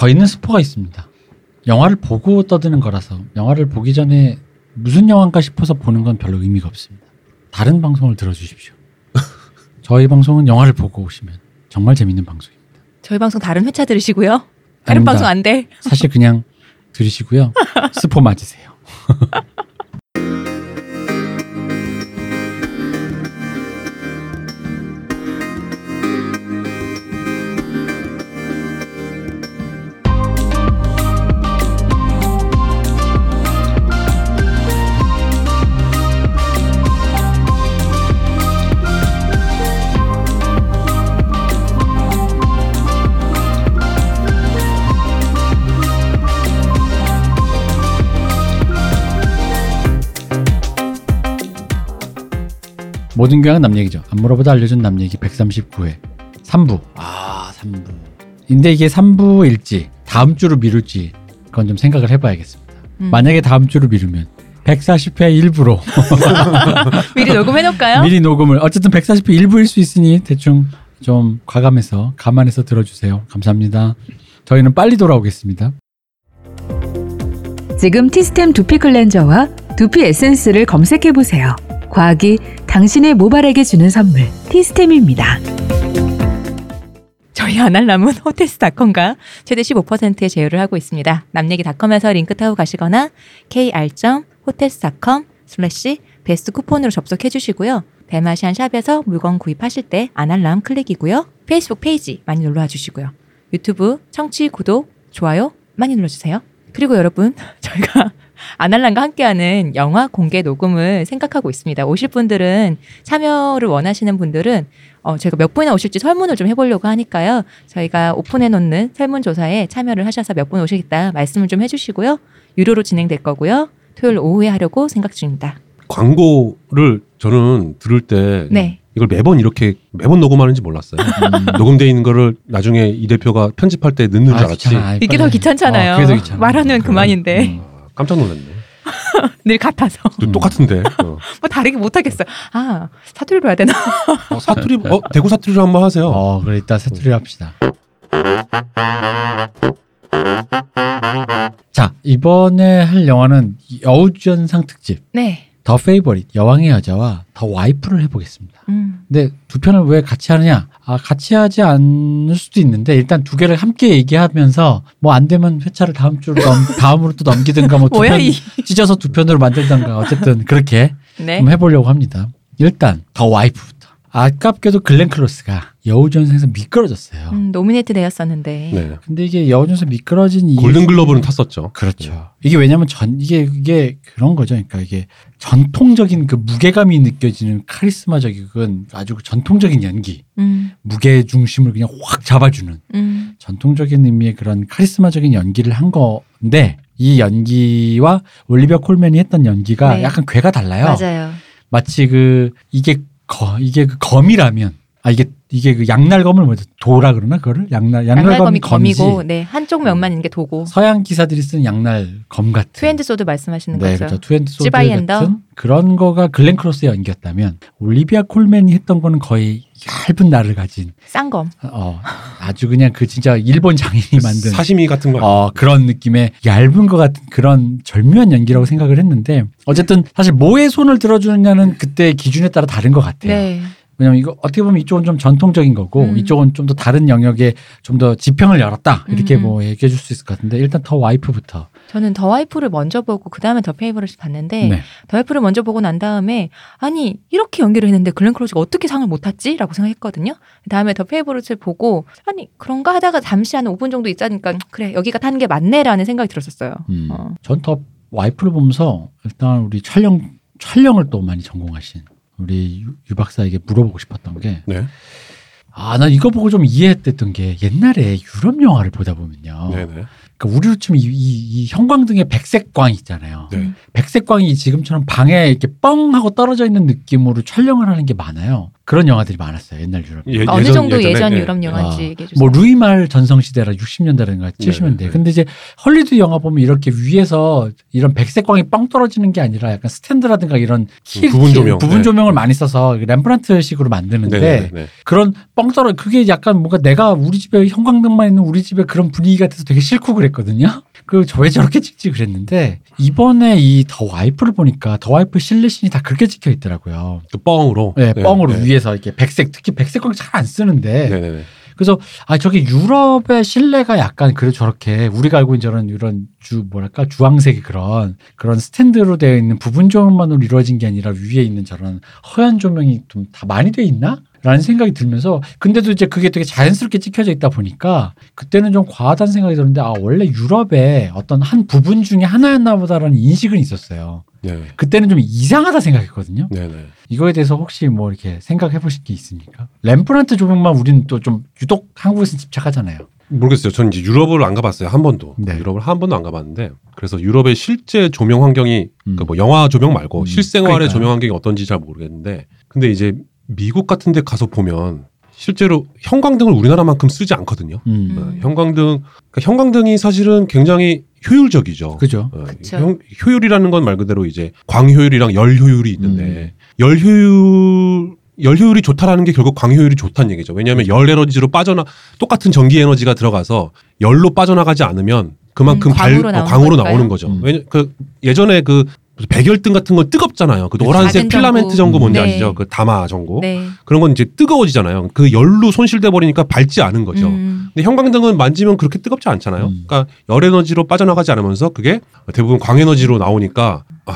저희는 스포가 있습니다. 영화를 보고 떠드는 거라서 영화를 보기 전에 무슨 영화인가 싶어서 보는 건 별로 의미가 없습니다. 다른 방송을 들어주십시오. 저희 방송은 영화를 보고 오시면 정말 재밌는 방송입니다. 저희 방송 다른 회차 들으시고요. 다른 아닙니다. 방송 안 돼. 사실 그냥 들으시고요. 스포 맞으세요. 모든 교양은 남 얘기죠. 안 물어보다 알려준 남 얘기 139회 3부. 아 3부. 근데 이게 3부일지 다음 주로 미룰지 그건 좀 생각을 해봐야겠습니다. 음. 만약에 다음 주로 미루면 140회 일부로 미리 녹음해놓을까요? 미리 녹음을 어쨌든 140회 일부일 수 있으니 대충 좀 과감해서 감안해서 들어주세요. 감사합니다. 저희는 빨리 돌아오겠습니다. 지금 티스템 두피 클렌저와 두피 에센스를 검색해 보세요. 과학이 당신의 모발에게 주는 선물 티스템입니다. 저희 아날람은 호텔스닷컴과 최대 15%의 제휴를 하고 있습니다. 남얘기닷컴에서 링크 타고 가시거나 kr.hotels.com 슬래시 베스트 쿠폰으로 접속해 주시고요. 대마시안 샵에서 물건 구입하실 때 아날람 클릭이고요. 페이스북 페이지 많이 놀러와 주시고요. 유튜브 청취, 구독, 좋아요 많이 눌러주세요. 그리고 여러분 저희가 아날람과 함께하는 영화 공개 녹음을 생각하고 있습니다. 오실 분들은 참여를 원하시는 분들은 어, 저희가 몇 분이나 오실지 설문을 좀 해보려고 하니까요. 저희가 오픈해 놓는 설문조사에 참여를 하셔서 몇 분 오시겠다 말씀을 좀 해주시고요. 유료로 진행될 거고요. 토요일 오후에 하려고 생각 중입니다. 광고를 저는 들을 때 네. 이걸 매번 이렇게 매번 녹음하는지 몰랐어요. 음. 녹음돼 있는 거를 나중에 이 대표가 편집할 때 넣는 줄 알았지. 귀찮아. 이게 더. 귀찮잖아요. 어, 귀찮아. 말하는 그만인데 음. 깜짝 놀랐네. 늘 같아서 또 음. 똑같은데. 어. 뭐 다르게 못하겠어요. 아 사투리로 해야 되나? 어, 사투리, 어, 대구 사투리로 한번 하세요. 어, 그래 이따 사투리 합시다. 자, 이번에 할 영화는 여우주연상 특집 네. 더 페이버릿 여왕의 여자와 더 와이프를 해보겠습니다. 음. 근데 두 편을 왜 같이 하느냐? 아, 같이 하지 않을 수도 있는데 일단 두 개를 함께 얘기하면서 뭐 안 되면 회차를 다음 주로 넘, 다음으로 또 넘기든가 뭐 두편 이? 찢어서 두 편으로 만들던가 어쨌든 그렇게 네. 좀 해보려고 합니다. 일단 더 와이프부터. 아깝게도 글렌 클로스가 여우주연상에서 미끄러졌어요. 음, 노미네이트 되었었는데. 네. 근데 이게 여우주연상 미끄러진 이유 골든글러브는 탔었죠. 그렇죠. 이게 왜냐면 전 이게 이게 그런 거죠. 그러니까 이게 전통적인 그 무게감이 느껴지는 카리스마적인 아주 그 전통적인 연기, 음, 무게 중심을 그냥 확 잡아주는 음, 전통적인 의미의 그런 카리스마적인 연기를 한 건데 이 연기와 올리비아 콜맨이 했던 연기가 네. 약간 궤가 달라요. 맞아요. 마치 그 이게 거 이게 그 검이라면 아 이게 이게 그 양날검을 뭐죠 도라 그러나 그거를 양날 양날검이 양날검이 검이고, 네 한쪽 면만 있는 게 도고. 서양 기사들이 쓰는 양날검 같은 two-hand sword 말씀하시는 네, 거죠. 그렇죠. two-hand sword? 같은 그런 거가 글렌 크로스의 연기였다면 올리비아 콜맨이 했던 거는 거의 얇은 날을 가진 쌍검. 어 아주 그냥 그 진짜 일본 장인이 만든 사시미 같은 거. 어 그런 느낌의 얇은 것 같은 그런 절묘한 연기라고 생각을 했는데 어쨌든 사실 뭐에 손을 들어주느냐는 그때 기준에 따라 다른 것 같아요. 네. 왜냐면 이거 어떻게 보면 이쪽은 좀 전통적인 거고 음. 이쪽은 좀 더 다른 영역에 좀 더 지평을 열었다 이렇게 음, 음. 뭐 얘기해 줄 수 있을 것 같은데 일단 더 와이프부터 저는 더 와이프를 먼저 보고 그 다음에 더 페이버릿을 봤는데 네. 더 와이프를 먼저 보고 난 다음에 아니 이렇게 연기를 했는데 글렌 클로즈가 어떻게 상을 못 탔지라고 생각했거든요. 그 다음에 더 페이버릿을 보고 아니 그런가 하다가 잠시 한 5분 정도 있자니까 그래 여기가 타는 게 맞네라는 생각이 들었었어요. 음. 어. 전 더 와이프를 보면서 일단 우리 촬영 촬영을 또 많이 전공하신 우리 유, 유 박사에게 물어보고 싶었던 게 네. 아, 나 이거 보고 좀 이해했던 게 옛날에 유럽 영화를 보다 보면요. 네네. 그러니까 우리로 치면 이, 이, 이 형광등의 백색광 있잖아요. 네. 음. 백색광이 지금처럼 방에 이렇게 뻥 하고 떨어져 있는 느낌으로 촬영을 하는 게 많아요. 그런 영화들이 많았어요. 옛날 유럽. 예, 어느 예전- 정도 예전에, 예전 예. 유럽 영화인지 아, 얘기해 주세요. 뭐 루이말 전성 시대라 60년대라든가 70년대. 네, 네. 근데 이제 헐리우드 영화 보면 이렇게 위에서 이런 백색 광이 뻥 떨어지는 게 아니라 약간 스탠드라든가 이런 키, 음, 부분 key- 조명. 부분 네. 조명을 많이 써서 렘브란트식으로 만드는데 네네네. 그런 뻥 떨어 그게 약간 뭔가 내가 우리 집에 형광등만 있는 우리 집에 그런 분위기 같아서 되게 싫고 그랬거든요. 그 왜 저렇게 찍지 그랬는데 이번에 이 더 와이프를 보니까 더 와이프 실내신이 다 그렇게 찍혀 있더라고요. 그 뻥으로. 네, 뻥으로 네. 위에서 이렇게 백색 특히 백색 광 잘안 쓰는데 네네네. 그래서 아 저기 유럽의 실내가 약간 그래 저렇게 우리가 알고 있는 저런 이런 주 뭐랄까 주황색의 그런 그런 스탠드로 되어 있는 부분 조명만으로 이루어진 게 아니라 위에 있는 저런 허연 조명이 좀 다 많이 돼 있나? 라는 생각이 들면서 근데도 이제 그게 되게 자연스럽게 찍혀져 있다 보니까 그때는 좀 과하다는 생각이 들었는데 아 원래 유럽의 어떤 한 부분 중에 하나였나 보다라는 인식은 있었어요. 네. 그때는 좀 이상하다 생각했거든요. 네네. 이거에 대해서 혹시 뭐 이렇게 생각해 보실 게 있습니까? 램프란트 조명만 우리는 또 좀 유독 한국에서 집착하잖아요. 모르겠어요. 전 이제 유럽을 안 가봤어요. 한 번도. 네. 유럽을 한 번도 안 가봤는데 그래서 유럽의 실제 조명 환경이 음. 그뭐 영화 조명 말고 음, 실생활의 그러니까요. 조명 환경이 어떤지 잘 모르겠는데 근데 이제 미국 같은 데 가서 보면 실제로 형광등을 우리나라만큼 쓰지 않거든요. 음. 어, 형광등 그러니까 형광등이 사실은 굉장히 효율적이죠. 그죠. 어. 형- 효율이라는 건 말 그대로 이제 광효율이랑 열효율이 있는데 음. 열효율 열효율이 좋다라는 게 결국 광효율이 좋다는 얘기죠. 왜냐하면 그렇죠. 열 에너지로 빠져나 똑같은 전기 에너지가 들어가서 열로 빠져나가지 않으면 그만큼 음, 발 광으로 어, 나오는 광으로. 나오는 거죠. 음. 왜냐 그 예전에 그 백열등 같은 건 뜨겁잖아요. 그 노란색 작은 필라멘트 전구. 뭔지 네. 아시죠? 그 다마 전구. 네. 그런 건 이제 뜨거워지잖아요. 그 열로 손실돼 버리니까 밝지 않은 거죠. 음. 근데 형광등은 만지면 그렇게 뜨겁지 않잖아요. 음. 그러니까 열 에너지로 빠져나가지 않으면서 그게 대부분 광 에너지로 나오니까 아, 아,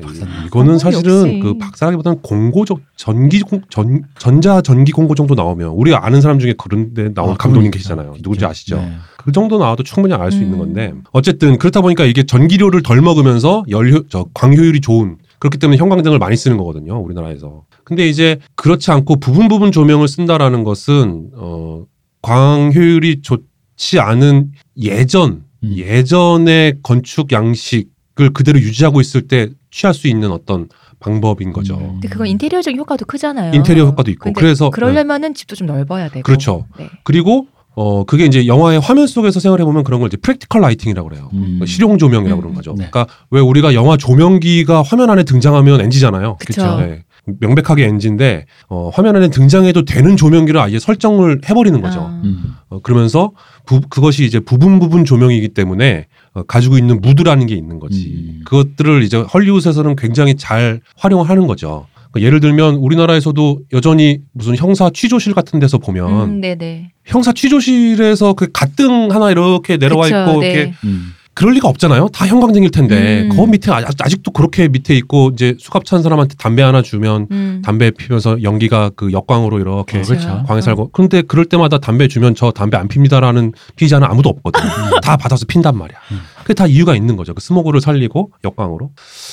박사님. 이거는 어, 사실은 역시. 그 박사라기보다는 공고적 전기 공- 전 전자 전기 공고 정도 나오면 우리가 아는 사람 중에 그런 데 나온 아, 감독님. 계시잖아요. 누군지 아시죠? 네. 그 정도 나와도 충분히 알수 음. 있는 건데 어쨌든 그렇다 보니까 이게 전기료를 덜 먹으면서 열효 저 광효율이 좋은 그렇기 때문에 형광등을 많이 쓰는 거거든요 우리나라에서 근데 이제 그렇지 않고 부분 부분 조명을 쓴다라는 것은 어 광효율이 좋지 않은 예전 음. 예전의 건축 양식을 그대로 유지하고 있을 때 취할 수 있는 어떤 방법인 거죠. 음. 근데 그건 인테리어적인 효과도 크잖아요. 인테리어 효과도 있고 그래서 그러려면은 집도 좀 넓어야 되고. 그렇죠. 네. 그리고 어 그게 이제 영화의 화면 속에서 생활해 보면 그런 걸 이제 프랙티컬 라이팅이라고 그래요. 음. 실용 조명이라고 음. 그러는 거죠. 네. 그러니까 왜 우리가 영화 조명기가 화면 안에 등장하면 NG잖아요. 그쵸. 네. 명백하게 NG인데 어, 화면 안에 등장해도 되는 조명기를 아예 설정을 해버리는 거죠. 아. 음. 어, 그러면서 부, 그것이 이제 부분 부분 조명이기 때문에 어, 가지고 있는 무드라는 게 있는 거지. 음. 그것들을 이제 헐리우드에서는 굉장히 잘 활용하는 거죠. 그러니까 예를 들면 우리나라에서도 여전히 무슨 형사 취조실 같은 데서 보면 음, 네네. 형사 취조실에서 그 갓등 하나 이렇게 내려와 그쵸, 있고 네. 이렇게 음. 그럴 리가 없잖아요. 다 형광등일 텐데 음. 그 밑에 아- 아직도 그렇게 밑에 있고 이제 수갑 찬 사람한테 담배 하나 주면 음. 담배 피면서 연기가 그 역광으로 이렇게 그쵸. 그렇죠. 광에 어. 살고 그런데 그럴 때마다 담배 주면 저 담배 안 핍니다라는 피의자는 아무도 없거든. 다 받아서 핀단 말이야. 음. 그게 다 이유가 있는 거죠. 그 스모그를 살리고 역광으로.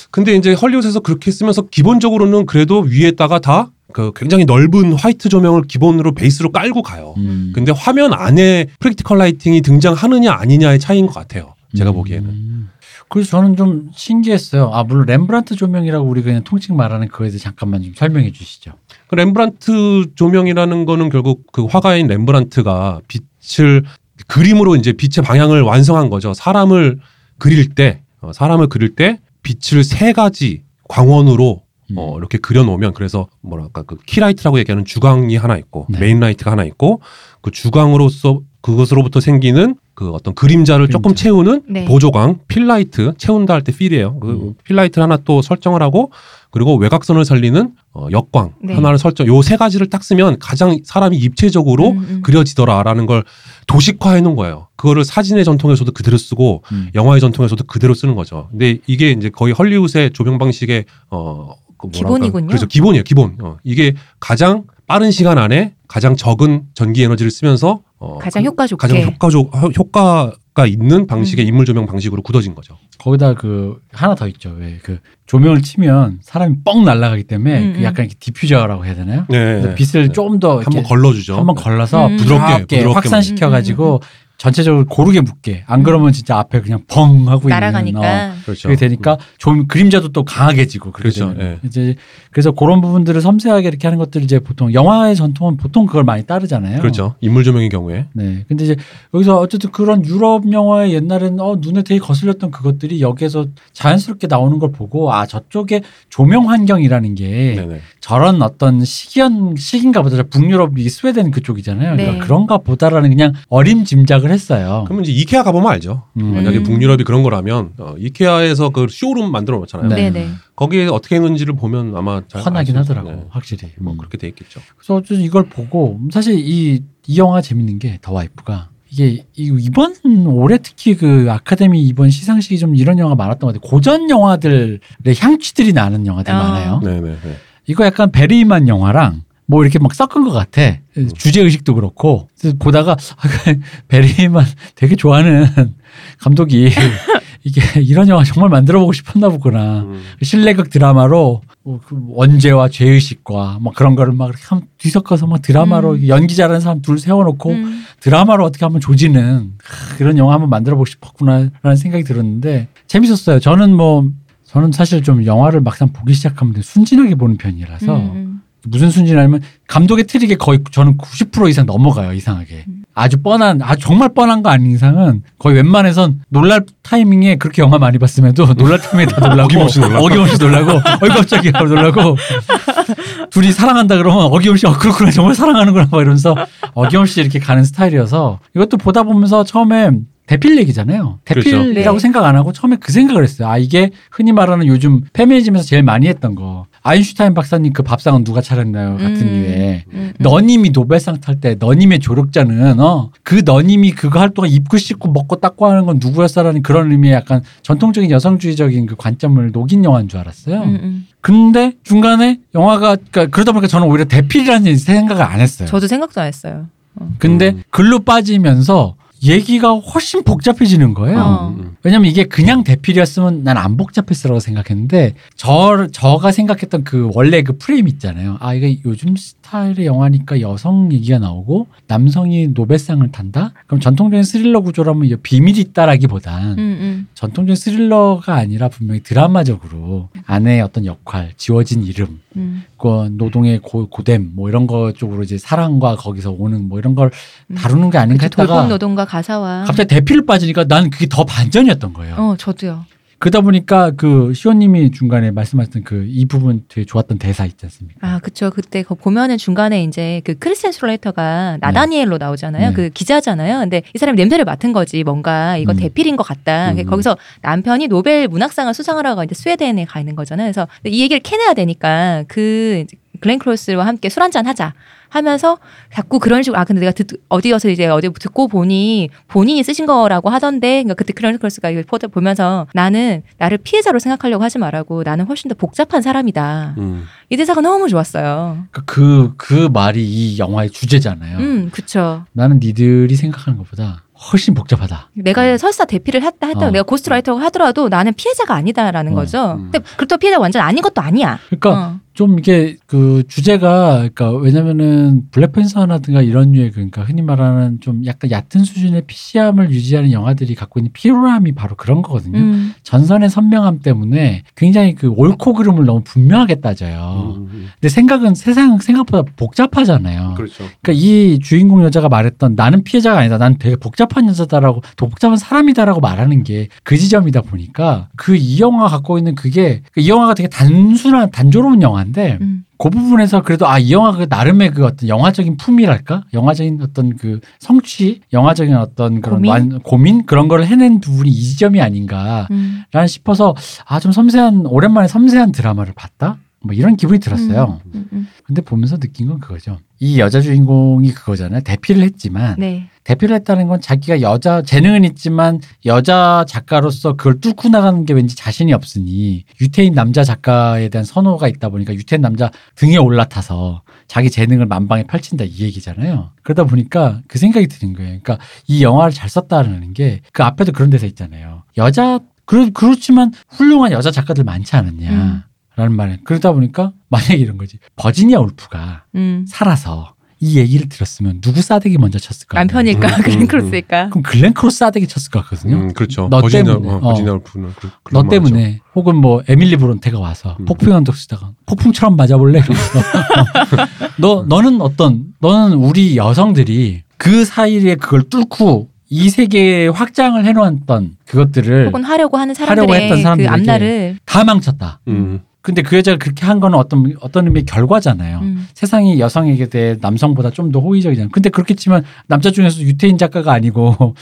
근데 이제 헐리우드에서 그렇게 쓰면서 기본적으로는 그래도 위에다가 다그 굉장히 넓은 화이트 조명을 기본으로 베이스로 깔고 가요. 음. 근데 화면 안에 practical lighting이 등장하느냐 아니냐의 차이인 것 같아요. 제가 보기에는. 음. 그래서 저는 좀 신기했어요. 아 물론 렘브란트 조명이라고 우리 그냥 통칭 말하는 그거에 대해 잠깐만 좀 설명해 주시죠. 그 렘브란트 조명이라는 거는 결국 그 화가인 렘브란트가 빛을 그림으로 이제 빛의 방향을 완성한 거죠. 사람을 그릴 때, 어, 사람을 그릴 때 빛을 세 가지 광원으로 어, 음. 이렇게 그려놓으면 그래서 뭐랄까 그 key light라고 얘기하는 주광이 하나 있고 네. main light가 하나 있고 그 주광으로서 그것으로부터 생기는 그 어떤 그림자를 조금 그림자. 채우는 네. 보조광 fill light 채운다 할 때 fill이에요. 그 음. fill light 하나 또 설정을 하고 그리고 외곽선을 살리는 어, 역광 네. 하나를 설정. 요 세 가지를 딱 쓰면 가장 사람이 입체적으로 음, 음. 그려지더라라는 걸 도식화해 놓은 거예요. 그거를 사진의 전통에서도 그대로 쓰고 음. 영화의 전통에서도 그대로 쓰는 거죠. 근데 이게 이제 거의 헐리우드의 조명 방식의 어 그. 기본이군요. 그래서 기본이에요, 기본. 어, 이게 가장 빠른 시간 안에 가장 적은 전기 에너지를 쓰면서 어, 가장 그- 효과 좋게. 가장 효과적 효- 효과가 있는 방식의 음. 인물 조명 방식으로 굳어진 거죠. 거기다 그 하나 더 있죠. 왜 그 조명을 치면 사람이 뻥 날아가기 때문에 음, 그 음. 약간 이렇게 diffuser라고 해야 되나요? 네. 그래서 빛을 조금 더 한번 걸러주죠. 한번 걸러서 음. 부드럽게, 부드럽게, 부드럽게 확산시켜 가지고 전체적으로 고르게 묶게. 안 그러면 진짜 앞에 그냥 벙 하고 있는 어, 날아가니까. 그렇죠. 그게 되니까 좀 그림자도 또 강하게 지고 그렇게 그렇죠. 예. 이제 그래서 그런 부분들을 섬세하게 이렇게 하는 것들 이제 보통 영화의 전통은 보통 그걸 많이 따르잖아요. 그렇죠. 인물 조명의 경우에. 네. 근데 이제 여기서 어쨌든 그런 유럽 영화의 옛날에는 어, 눈에 되게 거슬렸던 그것들이 여기에서 자연스럽게 나오는 걸 보고 아 저쪽에 조명 환경이라는 게 네네. 저런 어떤 시기현 시기인가 보다 북유럽이 스웨덴 그쪽이잖아요. 네. 그러니까 그런가 보다라는 그냥 어림 짐작을 했어요. 그러면 이제 이케아 가보면 알죠. 음. 만약에 음. 북유럽이 그런 거라면 어, 이케아에서 그 쇼룸 만들어 놓잖아요. 네. 네네. 거기에 어떻게 했는지를 보면 아마 있어요. 하더라고 네. 확실히. 뭐 음. 그렇게 돼 있겠죠. 그래서 어쨌든 이걸 보고 사실 이, 이 영화 재밌는 게 더 와이프가 이게 이- 이번 올해 특히 그 아카데미 이번 시상식이 좀 이런 영화 많았던 것 같아요. 고전 영화들의 향취들이 나는 영화들 어. 많아요. 네네네. 이거 약간 베리만 영화랑 뭐 이렇게 막 섞은 것 같아. 음. 주제 의식도 그렇고 그래서 보다가 베리만 되게 좋아하는 감독이 이게 이런 영화 정말 만들어 보고 싶었나 보구나. 음. 실내극 드라마로 뭐그 원죄와 죄의식과 막 그런 거를 막 이렇게 한- 뒤섞어서 막 드라마로 음. 연기 잘하는 사람 둘 세워놓고 음. 드라마로 어떻게 하면 조지는 하, 그런 영화 한번 만들어 보고 싶었구나라는 생각이 들었는데 재밌었어요. 저는 뭐 저는 사실 좀 영화를 막상 보기 시작하면 순진하게 보는 편이라서 음. 무슨 순진하냐면 감독의 틀이게 거의 저는 90% 이상 넘어가요 이상하게 음. 아주 뻔한 아주 정말 뻔한 거 아닌 이상은 거의 웬만해선 놀랄 타이밍에 그렇게 영화 많이 봤음에도 놀랄 타이밍에 다 놀라고 어김없이 놀라고. 어김없이 놀라고 어이 갑자기 하고 놀라고 둘이 사랑한다 그러면 어김없이 어 그렇구나 정말 사랑하는구나 막 이러면서 어김없이 이렇게 가는 스타일이어서 이것도 보다 보면서 처음에 대필 얘기잖아요. 대필이라고 그렇죠. 네. 생각 안 하고 처음에 그 생각을 했어요. 아 이게 흔히 말하는 요즘 페미니즘에서 제일 많이 했던 거. 아인슈타인 박사님 그 밥상은 누가 차렸나요? 같은 음. 류에 음. 음. 너님이 노벨상 탈 때 너님의 조력자는 어그 너님이 그거 할 동안 입고 씻고 먹고 닦고 하는 건 누구였어라는 그런 의미의 약간 전통적인 여성주의적인 그 관점을 녹인 영화인 줄 알았어요. 음, 음. 근데 중간에 영화가 그러니까 그러다 보니까 저는 오히려 대필이라는 생각을 안 했어요. 저도 생각도 안 했어요. 근데 음. 글로 빠지면서 얘기가 훨씬 복잡해지는 거예요. 어. 음, 왜냐면 이게 그냥 대필이었으면 난 안 복잡했으라고 생각했는데 저 저가 생각했던 그 원래 그 프레임 있잖아요. 아 이게 요즘 스타일의 영화니까 여성 얘기가 나오고 남성이 노벨상을 탄다? 그럼 전통적인 스릴러 구조라면 비밀이 있다라기보단 음, 음. 전통적인 스릴러가 아니라 분명히 드라마적으로 아내의 어떤 역할, 지워진 이름, 음. 그 노동의 고, 고됨 뭐 이런 거 쪽으로 이제 사랑과 거기서 오는 뭐 이런 걸 음. 다루는 게 아닌가 했다가 돌봄 노동과 가사와. 갑자기 대필로 빠지니까 난 그게 더 반전이었던 거예요. 어, 저도요. 그러다 보니까 그 시원님이 중간에 말씀하셨던 그 이 부분 되게 좋았던 대사 있지 않습니까? 아, 그쵸. 그때 거 보면은 중간에 이제 그 크리스찬 슬레이터가 나다니엘로 나오잖아요. 네. 그 기자잖아요. 근데 이 사람이 냄새를 맡은 거지. 뭔가 이거 음. 대필인 것 같다. 음. 거기서 남편이 노벨 문학상을 수상하러 이제 스웨덴에 가 있는 거잖아요. 그래서 이 얘기를 캐내야 되니까 그 글렌 클로스와 함께 술 한잔 하자. 하면서 자꾸 그런 식으로 아 근데 내가 듣, 어디여서 이제 어디 듣고 보니 본인이 쓰신 거라고 하던데 그러니까 그때 클로스가 이걸 포드 보면서 나는 나를 피해자로 생각하려고 하지 말라고 나는 훨씬 더 복잡한 사람이다. 음. 이 대사가 너무 좋았어요. 그, 그 말이 이 영화의 주제잖아요. 음, 그쵸. 나는 니들이 생각하는 것보다 훨씬 복잡하다. 내가 설사 대필을 했다 했다 어. 내가 ghostwriter라고 하더라도 나는 피해자가 아니다라는 어. 거죠. 음. 근데 그렇다고 피해자가 완전 아닌 것도 아니야. 그러니까 어. 좀 이게 그 주제가 그러니까 왜냐면은 블랙팬서라든가 이런 류의 그러니까 흔히 말하는 좀 약간 얕은 수준의 PC함을 유지하는 영화들이 갖고 있는 피로함이 바로 그런 거거든요. 음. 전선의 선명함 때문에 굉장히 그 옳고 그름을 너무 분명하게 따져요. 음, 음. 근데 생각은 세상 생각보다 복잡하잖아요. 그렇죠. 그러니까 이 주인공 여자가 말했던 나는 피해자가 아니다. 난 되게 복잡한 여자다라고 더 복잡한 사람이다라고 말하는 게 그 지점이다 보니까 그 이 영화 갖고 있는 그게 그이 영화가 되게 단순한 단조로운 영화 인데 음. 그 부분에서 그래도 아 이 영화 그 나름의 그 어떤 영화적인 품이랄까 영화적인 어떤 그 성취 영화적인 어떤 그런 고민? 완- 고민 그런 걸 해낸 부분이 이 지점이 아닌가 음. 라는 싶어서 아 좀 섬세한 오랜만에 섬세한 드라마를 봤다 뭐 이런 기분이 들었어요. 음, 음. 근데 보면서 느낀 건 그거죠. 이 여자 주인공이 그거잖아요. 대피를 했지만 네. 대피를 했다는 건 자기가 여자 재능은 있지만 여자 작가로서 그걸 뚫고 나가는 게 왠지 자신이 없으니 유태인 남자 작가에 대한 선호가 있다 보니까 유태인 남자 등에 올라타서 자기 재능을 만방에 펼친다 이 얘기잖아요. 그러다 보니까 그 생각이 드는 거예요. 그러니까 이 영화를 잘 썼다는 게 그 앞에도 그런 데서 있잖아요. 여자 그렇, 그렇지만 훌륭한 여자 작가들 많지 않았냐. 음. 라는 말에 그러다 보니까 만약에 이런 거지 버지니아 울프가 음. 살아서 이 얘기를 들었으면 누구 싸대기 먼저 쳤을까? 남편일까 음, 글렌 음, 클로스일까? 그럼 글렌 클로스 싸대기 쳤을 것 같거든요. 음, 그렇죠. 너 버지니아, 때문에. 어, 어. 버지니아 울프는 그, 그런 너말 때문에 혹은 뭐 에밀리 브론테가 와서 음. 폭풍의 언덕 쓰다가 폭풍처럼 맞아볼래? 이러면서 너 너는 어떤 너는 우리 여성들이 그 사이에 그걸 뚫고 이 세계에 확장을 해놓았던 그것들을 혹은 하려고 하는 하려고 사람들의 했던 그 사람들에게 앞날을 다 망쳤다. 음. 근데 그 여자가 그렇게 한 거는 어떤 어떤 의미의 결과잖아요. 음. 세상이 여성에게 대해 남성보다 좀 더 호의적이잖아요. 근데 그렇겠지만 남자 중에서 유태인 작가가 아니고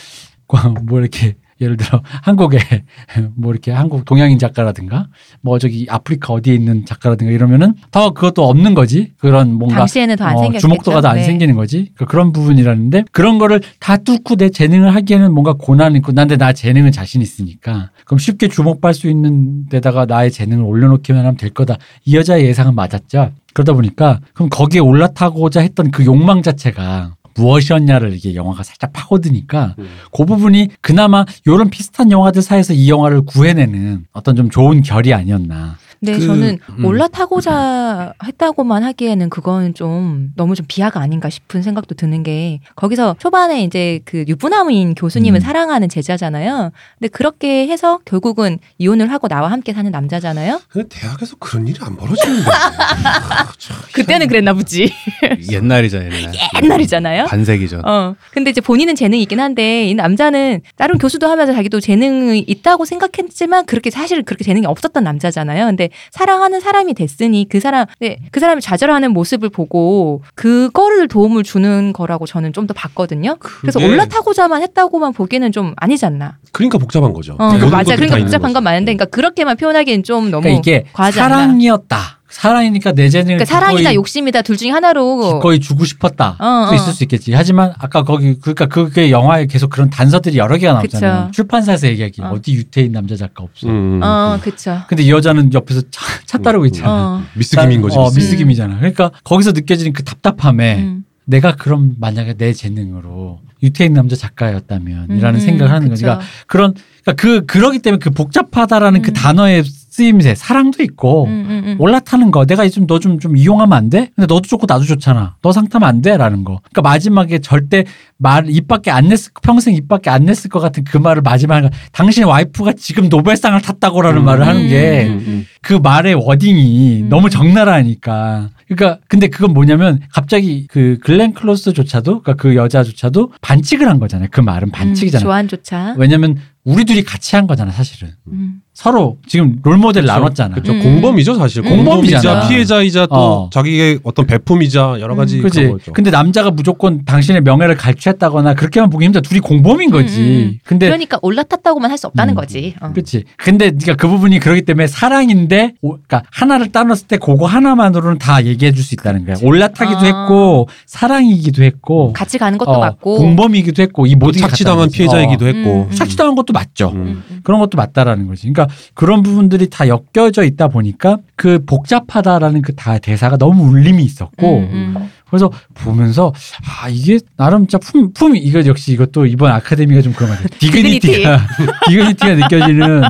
뭐 이렇게 예를 들어 한국에 뭐 이렇게 한국 동양인 작가라든가 뭐 저기 아프리카 어디에 있는 작가라든가 이러면은 더 그것도 없는 거지. 그런 뭔가 당시에는 더안 어. 주목도가 더안 네. 생기는 거지. 그 그런 부분이라는데 그런 거를 다 뚫고 내 재능을 하기에는 뭔가 고난이 있고 난데 나 재능은 자신 있으니까 그럼 쉽게 주목받을 수 있는 데다가 나의 재능을 올려놓기만 하면 될 거다. 이 여자의 예상은 맞았죠. 그러다 보니까 그럼 거기에 올라타고자 했던 그 욕망 자체가 무엇이었냐를 이게 영화가 살짝 파고드니까 음. 그 부분이 그나마 이런 비슷한 영화들 사이에서 이 영화를 구해내는 어떤 좀 좋은 결이 아니었나. 네, 그, 저는 음. 올라타고자 했다고만 하기에는 그건 좀 너무 좀 비하가 아닌가 싶은 생각도 드는 게 거기서 초반에 이제 그 유부남인 교수님을 음. 사랑하는 제자잖아요. 근데 그렇게 해서 결국은 이혼을 하고 나와 함께 사는 남자잖아요. 근데 대학에서 그런 일이 안 벌어지는데. 그때는 그랬나 보지. 옛날이잖아요. 옛날. 옛날 이잖아요. 반세기 전. 어. 근데 이제 본인은 재능이 있긴 한데 이 남자는 다른 교수도 하면서 자기도 재능이 있다고 생각했지만 그렇게 사실 그렇게 재능이 없었던 남자잖아요. 근데 사랑하는 사람이 됐으니 그 사람 네, 그 사람이 좌절하는 모습을 보고 그거를 도움을 주는 거라고 저는 좀 더 봤거든요. 그래서 올라타고자만 했다고만 보기에는 좀 아니지 않나. 그러니까 복잡한 거죠. 어, 모든 맞아. 그러니까 복잡한 건. 많은데, 그러니까 그렇게만 표현하기엔 좀 너무 그러니까 이게 과하지 않나. 사랑이었다. 사랑이니까 내 재능을 그러니까 사랑이다 욕심이다 둘 중에 하나로 기꺼이 주고 싶었다. 어, 도 어. 있을 수 있겠지. 하지만 아까 거기 그러니까 그게 영화에 계속 그런 단서들이 여러 개가 나오잖아요. 그쵸. 출판사에서 얘기하기 어. 어. 디 유태인 남자 작가 없어. 음, 음, 어, 음. 그쵸. 근데 이 여자는 옆에서 차, 차 따르고 있잖아. 어. 미스 김인 거지. 어, 미스. 김이잖아. 그러니까 거기서 느껴지는 그 답답함에 음. 내가 그럼 만약에 내 재능으로 유태인 남자 작가였다면이라는 음, 생각을 하는 거지. 그쵸. 그러니까 그런 그러니까 그 그러기 때문에 그 복잡하다라는 그 음. 단어의 쓰임새 사랑도 있고 음, 음, 음. 올라타는 거 내가 좀 너 좀 좀 이용하면 안 돼? 근데 너도 좋고 나도 좋잖아. 너 상타면 안 돼라는 거. 그러니까 마지막에 절대 말 입 밖에 안 냈을 평생 입 밖에 안 냈을 것 같은 그 말을 마지막에 당신 와이프가 지금 노벨상을 탔다고라는 음. 말을 하는 게 음, 음. 그 말의 워딩이 음. 너무 적나라하니까. 그러니까 근데 그건 뭐냐면 갑자기 그 글렌 클로스조차도 그러니까 그 여자조차도 반칙을 한 거잖아요. 그 말은 반칙이잖아요. 음, 조안조차. 왜냐면 우리 둘이 같이 한 거잖아, 사실은. 음. 서로 지금 롤모델 나눴잖아. 그렇죠. 음. 공범이죠 사실. 공범이잖아. 공범이자 피해자이자 또 어. 자기의 어떤 배품이자 여러 가지 음. 그런 거죠. 근데 남자가 무조건 당신의 명예를 갈취했다거나 그렇게만 보기 힘들어. 둘이 공범인 거지. 음, 음. 근데 그러니까 올라탔다고만 할 수 없다는 음. 거지. 어. 그렇지. 근데 네가 그 부분이 그러기 때문에 사랑인데, 오- 그러니까 하나를 따놨을 때 그거 하나만으로는 다 얘기해 줄 수 있다는 거야. 올라타기도 아. 했고 사랑이기도 했고 같이 가는 것도 어, 맞고. 공범이기도 했고 이 모든 게 착취당한. 피해자이기도 어, 했고. 음. 착취당한 것도 맞죠. 음. 음, 음. 그런 것도 맞다라는 거지. 그러니까 그런 부분들이 다 엮여져 있다 보니까 그 복잡하다라는 그 다 대사가 너무 울림이 있었고 음, 음. 그래서 보면서 아 이게 나름 진짜 품 품이 이거 역시 이것도 이번 아카데미가 좀 그런 것 같아요. dignity가 dignity가 느껴지는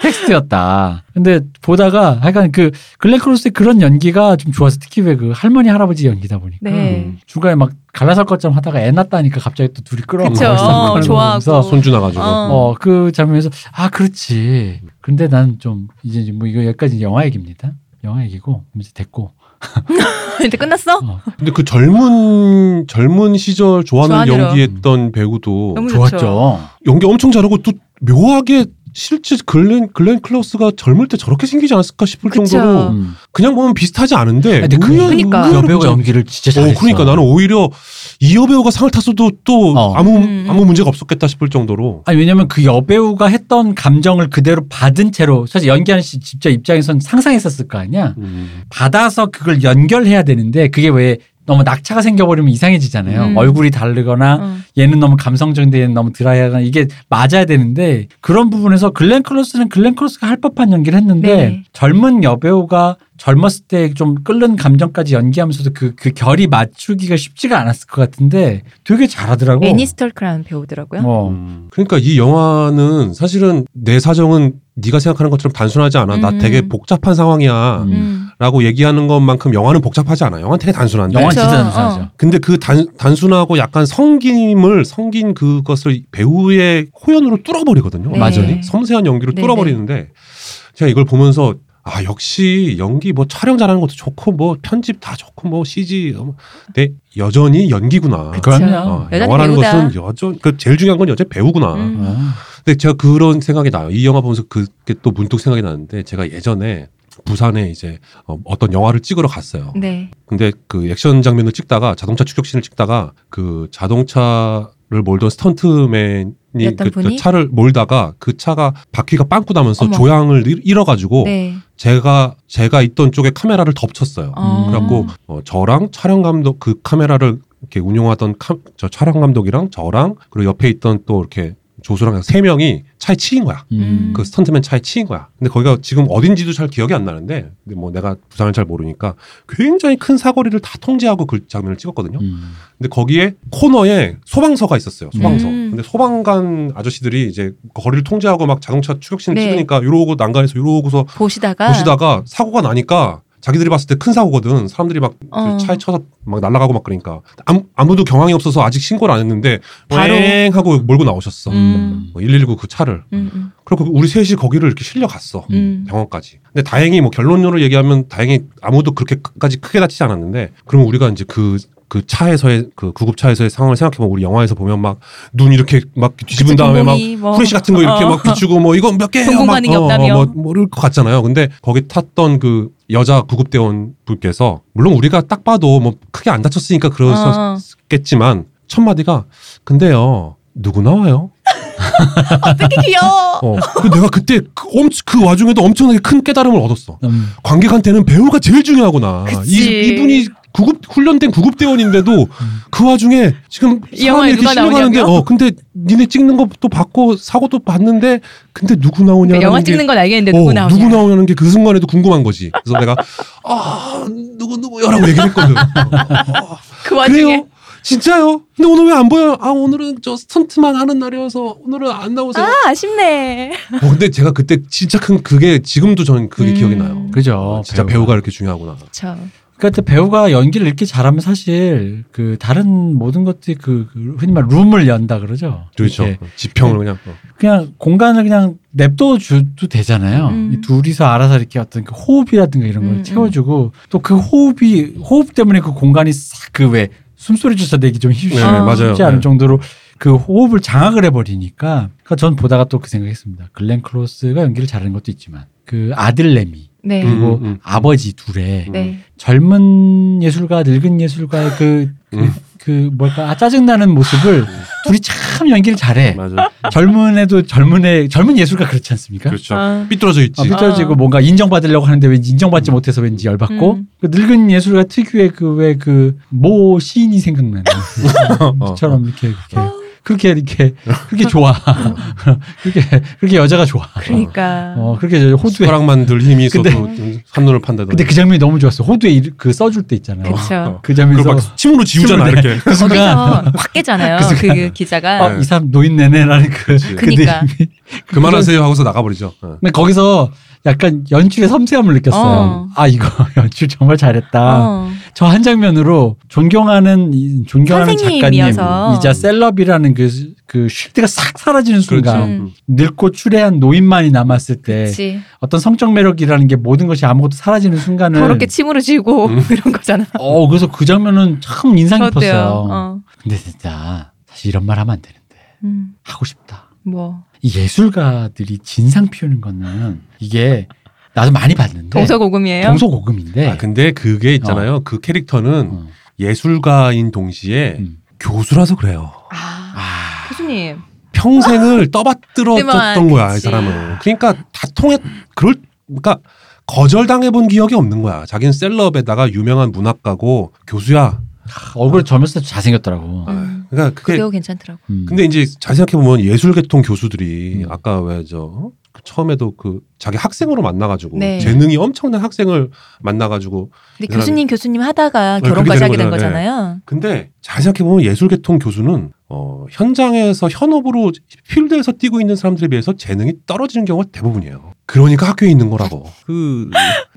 텍스트였다. 근데 보다가 약간 그 글렌 클로스의 그런 연기가 좀 좋아서 특히 왜 그 할머니 할아버지 연기다 보니까 네. 중간에 막 갈라설 것처럼 하다가 애 낳다니까 갑자기 또 둘이 끌어안고 그쵸. 어, 좋아하고. 손주 나가지고. 어. 어, 그 장면에서, 아, 그렇지. 근데 난 좀, 이제 뭐 이거 여기까지 영화 얘기입니다. 영화 얘기고, 이제 됐고. 근데 끝났어? 어, 근데 그 젊은 젊은 시절 좋아하는. 연기했던 배우도 너무 좋죠. 좋았죠. 연기 엄청 잘하고 또 묘하게 실제 글렌 글렌 클로스가 젊을 때 저렇게 생기지 않았을까 싶을 그쵸. 정도로 음. 그냥 보면 비슷하지 않은데 근데 그, 의외로- 그러니까. 의외로 여배우가 진짜- 연기를 진짜 어, 잘했어. 그러니까 나는 오히려 이 여배우가 상을 탔어도 또 어. 아무 음. 아무 문제가 없었겠다 싶을 정도로 아니, 왜냐면 그 여배우가 했던 감정을 그대로 받은 채로, 사실 연기하는 씨 진짜 입장에선 상상했었을 거 아니야? 음. 받아서 그걸 연결해야 되는데, 그게 왜 너무 낙차가 생겨버리면 이상해지잖아요. 음. 얼굴이 다르거나, 어. 얘는 너무 감성적인데 얘는 너무 드라이하거나 이게 맞아야 되는데 그런 부분에서 글렌 클로스는 글렌 클로스가 할 법한 연기를 했는데 네. 젊은 여배우가 젊었을 때 좀 끓는 감정까지 연기하면서도 그, 그 결이 맞추기가 쉽지가 않았을 것 같은데 되게 잘하더라고. 애니 스타크라는 배우더라고요. 어. 음. 그러니까 이 영화는 사실은 내 사정은 네가 생각하는 것처럼 단순하지 않아. 나 음. 되게 복잡한 상황이야. 음. 음. 라고 얘기하는 것만큼 영화는 복잡하지 않아요. 영화는 되게 단순한데. 영화. 진짜 단순하죠. 어. 근데 그 단, 단순하고 약간 성김을 성긴 그것을 배우의 호연으로 뚫어버리거든요. 네. 맞아요. 섬세한 연기로 네, 뚫어버리는데 제가 이걸 보면서 아 역시 연기 뭐 촬영 잘하는 것도 좋고 뭐 편집 다 좋고 뭐 CG 뭐 근데 여전히 연기구나. 그럼요. 어, 영화라는 배우다. 것은 여전 그 제일 중요한 건 여전히 배우구나. 음. 아, 근데 제가 그런 생각이 나요. 이 영화 보면서 그게 또 문득 생각이 나는데 제가 예전에 부산에 이제 어, 어떤 영화를 찍으러 갔어요. 네. 근데 그 액션 장면을 찍다가 자동차 추격신을 찍다가 그 자동차를 몰던 스턴트맨이 그 분이? 차를 몰다가 그 차가 바퀴가 빵꾸 나면서 어머. 조향을 잃- 잃어가지고 네. 제가 제가 있던 쪽에 카메라를 덮쳤어요. 어. 그래갖고 어, 저랑 촬영 감독 그 카메라를 이렇게 운용하던 카- 저 촬영 감독이랑 저랑 그리고 옆에 있던 또 이렇게 조수랑 세 명이 차에 치인 거야. 음. 그 스턴트맨 차에 치인 거야. 근데 거기가 지금 어딘지도 잘 기억이 안 나는데, 근데 뭐 내가 부산을 잘 모르니까 굉장히 큰 사거리를 다 통제하고 그 장면을 찍었거든요. 음. 근데 거기에 코너에 소방서가 있었어요. 소방서. 음. 근데 소방관 아저씨들이 이제 거리를 통제하고 막 자동차 추격신을 네. 찍으니까 이러고 난간에서 이러고서 보시다가 보시다가 사고가 나니까 자기들이 봤을 때 큰 사고거든. 사람들이 막그 어. 차에 쳐서 막 날아가고 막 그러니까 아무, 아무도 경황이 없어서 아직 신고를 안 했는데 바로. 뺑 하고 몰고 나오셨어. 음. 뭐119 그 차를. 음, 음, 그리고 우리 셋이 거기를 이렇게 실려 갔어. 음. 병원까지. 근데 다행히 뭐 결론으로 얘기하면 다행히 아무도 그렇게까지 크게 다치지 않았는데 그러면 우리가 이제 그그 차에서의 그 구급 차에서의 상황을 생각해 보면 우리 영화에서 보면 막 눈 이렇게 막 뒤집은 다음에 막 뭐- 후레쉬 같은 거 이렇게 어. 막 비추고 뭐 이거 몇 개예요 막 반응이 어. 뭐것 같잖아요. 근데 거기 탔던 그 여자 구급대원 분께서 물론 우리가 딱 봐도 뭐 크게 안 다쳤으니까 어. 그러셨겠지만 첫 마디가 근데요 누구 나와요? 어떻게 귀여워. 어, 그 내가 그때 그, 엄, 그 와중에도 엄청나게 큰 깨달음을 얻었어. 음. 관객한테는 배우가 제일 중요하구나. 그치. 이, 이분이 구급 훈련된 구급대원인데도 그 와중에 지금 사람이 이렇게 실려가는데? 어 근데 니네 찍는 것도 봤고 사고도 봤는데 근데 누구 나오냐 영화 찍는 건 알겠는데 누구 나오냐. 누구 나오냐는 게 그 순간에도 궁금한 거지. 그래서 내가 아 누구 누구야라고 얘기를 했거든. 어, 그 와중에 그래요? 진짜요? 근데 오늘 왜 안 보여요? 아 오늘은 저 스턴트만 하는 날이어서 오늘은 안 나오세요. 아 아쉽네. 어, 근데 제가 그때 진짜 큰 그게 지금도 저는 그게 음. 기억이 나요. 그죠. 어, 진짜 배우가. 이렇게 중요하구나. 저 그러니까 배우가 연기를 이렇게 잘하면 사실 그 다른 모든 것들이 그, 그 흔히 말 룸을 연다 그러죠. 그렇죠. 지평을 그냥. 어. 그냥 공간을 그냥 냅둬 줘도 되잖아요. 음. 이 둘이서 알아서 이렇게 어떤 그 호흡이라든가 이런 걸 음, 채워주고 또 그 호흡이 호흡 때문에 그 공간이 싹 그 왜 숨소리조차 내기 좀 쉽지 네, 어. 맞아요. 않을 네. 정도로 그 호흡을 장악을 해버리니까 그러니까 전 보다가 또 그 생각했습니다. 글렌 클로스가 연기를 잘하는 것도 있지만 그 아들 레미 네. 음. 그리고 아버지 둘의 네. 젊은 예술가 늙은 예술가의 그, 그, 음. 그 뭘까 아, 짜증나는 모습을 둘이 참 연기를 잘해. 맞아. 젊은 애도 젊은 애 젊은 예술가 그렇지 않습니까? 그렇죠. 어. 삐뚤어져 있지. 어, 삐뚤어지고 어. 뭔가 인정받으려고 하는데 왠지 인정받지 못해서 왠지 열받고 음. 그 늙은 예술가 특유의 그 왜 그 모 시인이 생각나는 어. 처럼 이렇게 그렇게 그렇게 이렇게 그렇게 좋아 그렇게 그렇게 여자가 좋아 그러니까. 어 그렇게 저 호두에 숟가락만 들 힘이 있어도 한눈을 판다던. 근데 그 장면이 너무 좋았어 호두에 이- 그 써줄 때 있잖아요 그쵸. 그 장면에서 침으로 지우잖아 침으로 이렇게. 그 순간 확 깨잖아요. 그 그, 순간. 그 기자가. 어, 이 사람 노인네네라는 그, 그 그니까. 느낌이 그만하세요 하고서 나가버리죠. 어. 근데 거기서 약간 연출의 섬세함을 느꼈어요. 어. 아 이거 연출 정말 잘했다. 어. 저 한 장면으로 존경하는 이- 존경하는. 작가님이자 셀럽이라는 그, 그 쉴드가 싹 사라지는 순간 그렇죠. 음. 늙고 추레한 노인만이 남았을 때 그치. 어떤 성적 매력이라는 게 모든 것이 아무것도 사라지는 순간을 더럽게 침으로 지우고 음. 이런 거잖아. 어 그래서 그 장면은 참 인상? 깊었어요. 어. 근데 진짜 사실 이런 말 하면 안 되는데 음. 하고 싶다. 뭐 이 예술가들이 진상 피우는 거는 이게 나도 많이 봤는데 동서고금이에요. 동서고금인데 아 근데 그게 있잖아요. 그 캐릭터는 어. 예술가인 동시에 음. 교수라서 그래요. 아, 아, 교수님. 평생을 떠받들었던 거야 이 그치. 사람은. 그러니까 다 통해 그럴 그러니까 거절당해 본 기억이 없는 거야. 자기는 셀럽에다가 유명한 문학가고 교수야. 얼굴 젊었을 때 잘생겼더라고. 음. 그러니까 그 그게 괜찮더라고. 음. 근데 이제 잘 생각해 보면 예술계통 교수들이 음. 아까 왜저 그 처음에도 그 자기 학생으로 만나가지고 네. 재능이 엄청난 학생을 만나가지고 근데 사람이- 교수님 교수님 하다가 네, 결혼까지 하게 된 거잖아요. 거잖아요. 근데 잘 생각해 보면 예술계통 교수는 어, 현장에서 현업으로 필드에서 뛰고 있는 사람들에 비해서 재능이 떨어지는 경우가 대부분이에요. 그러니까 학교에 있는 거라고. 그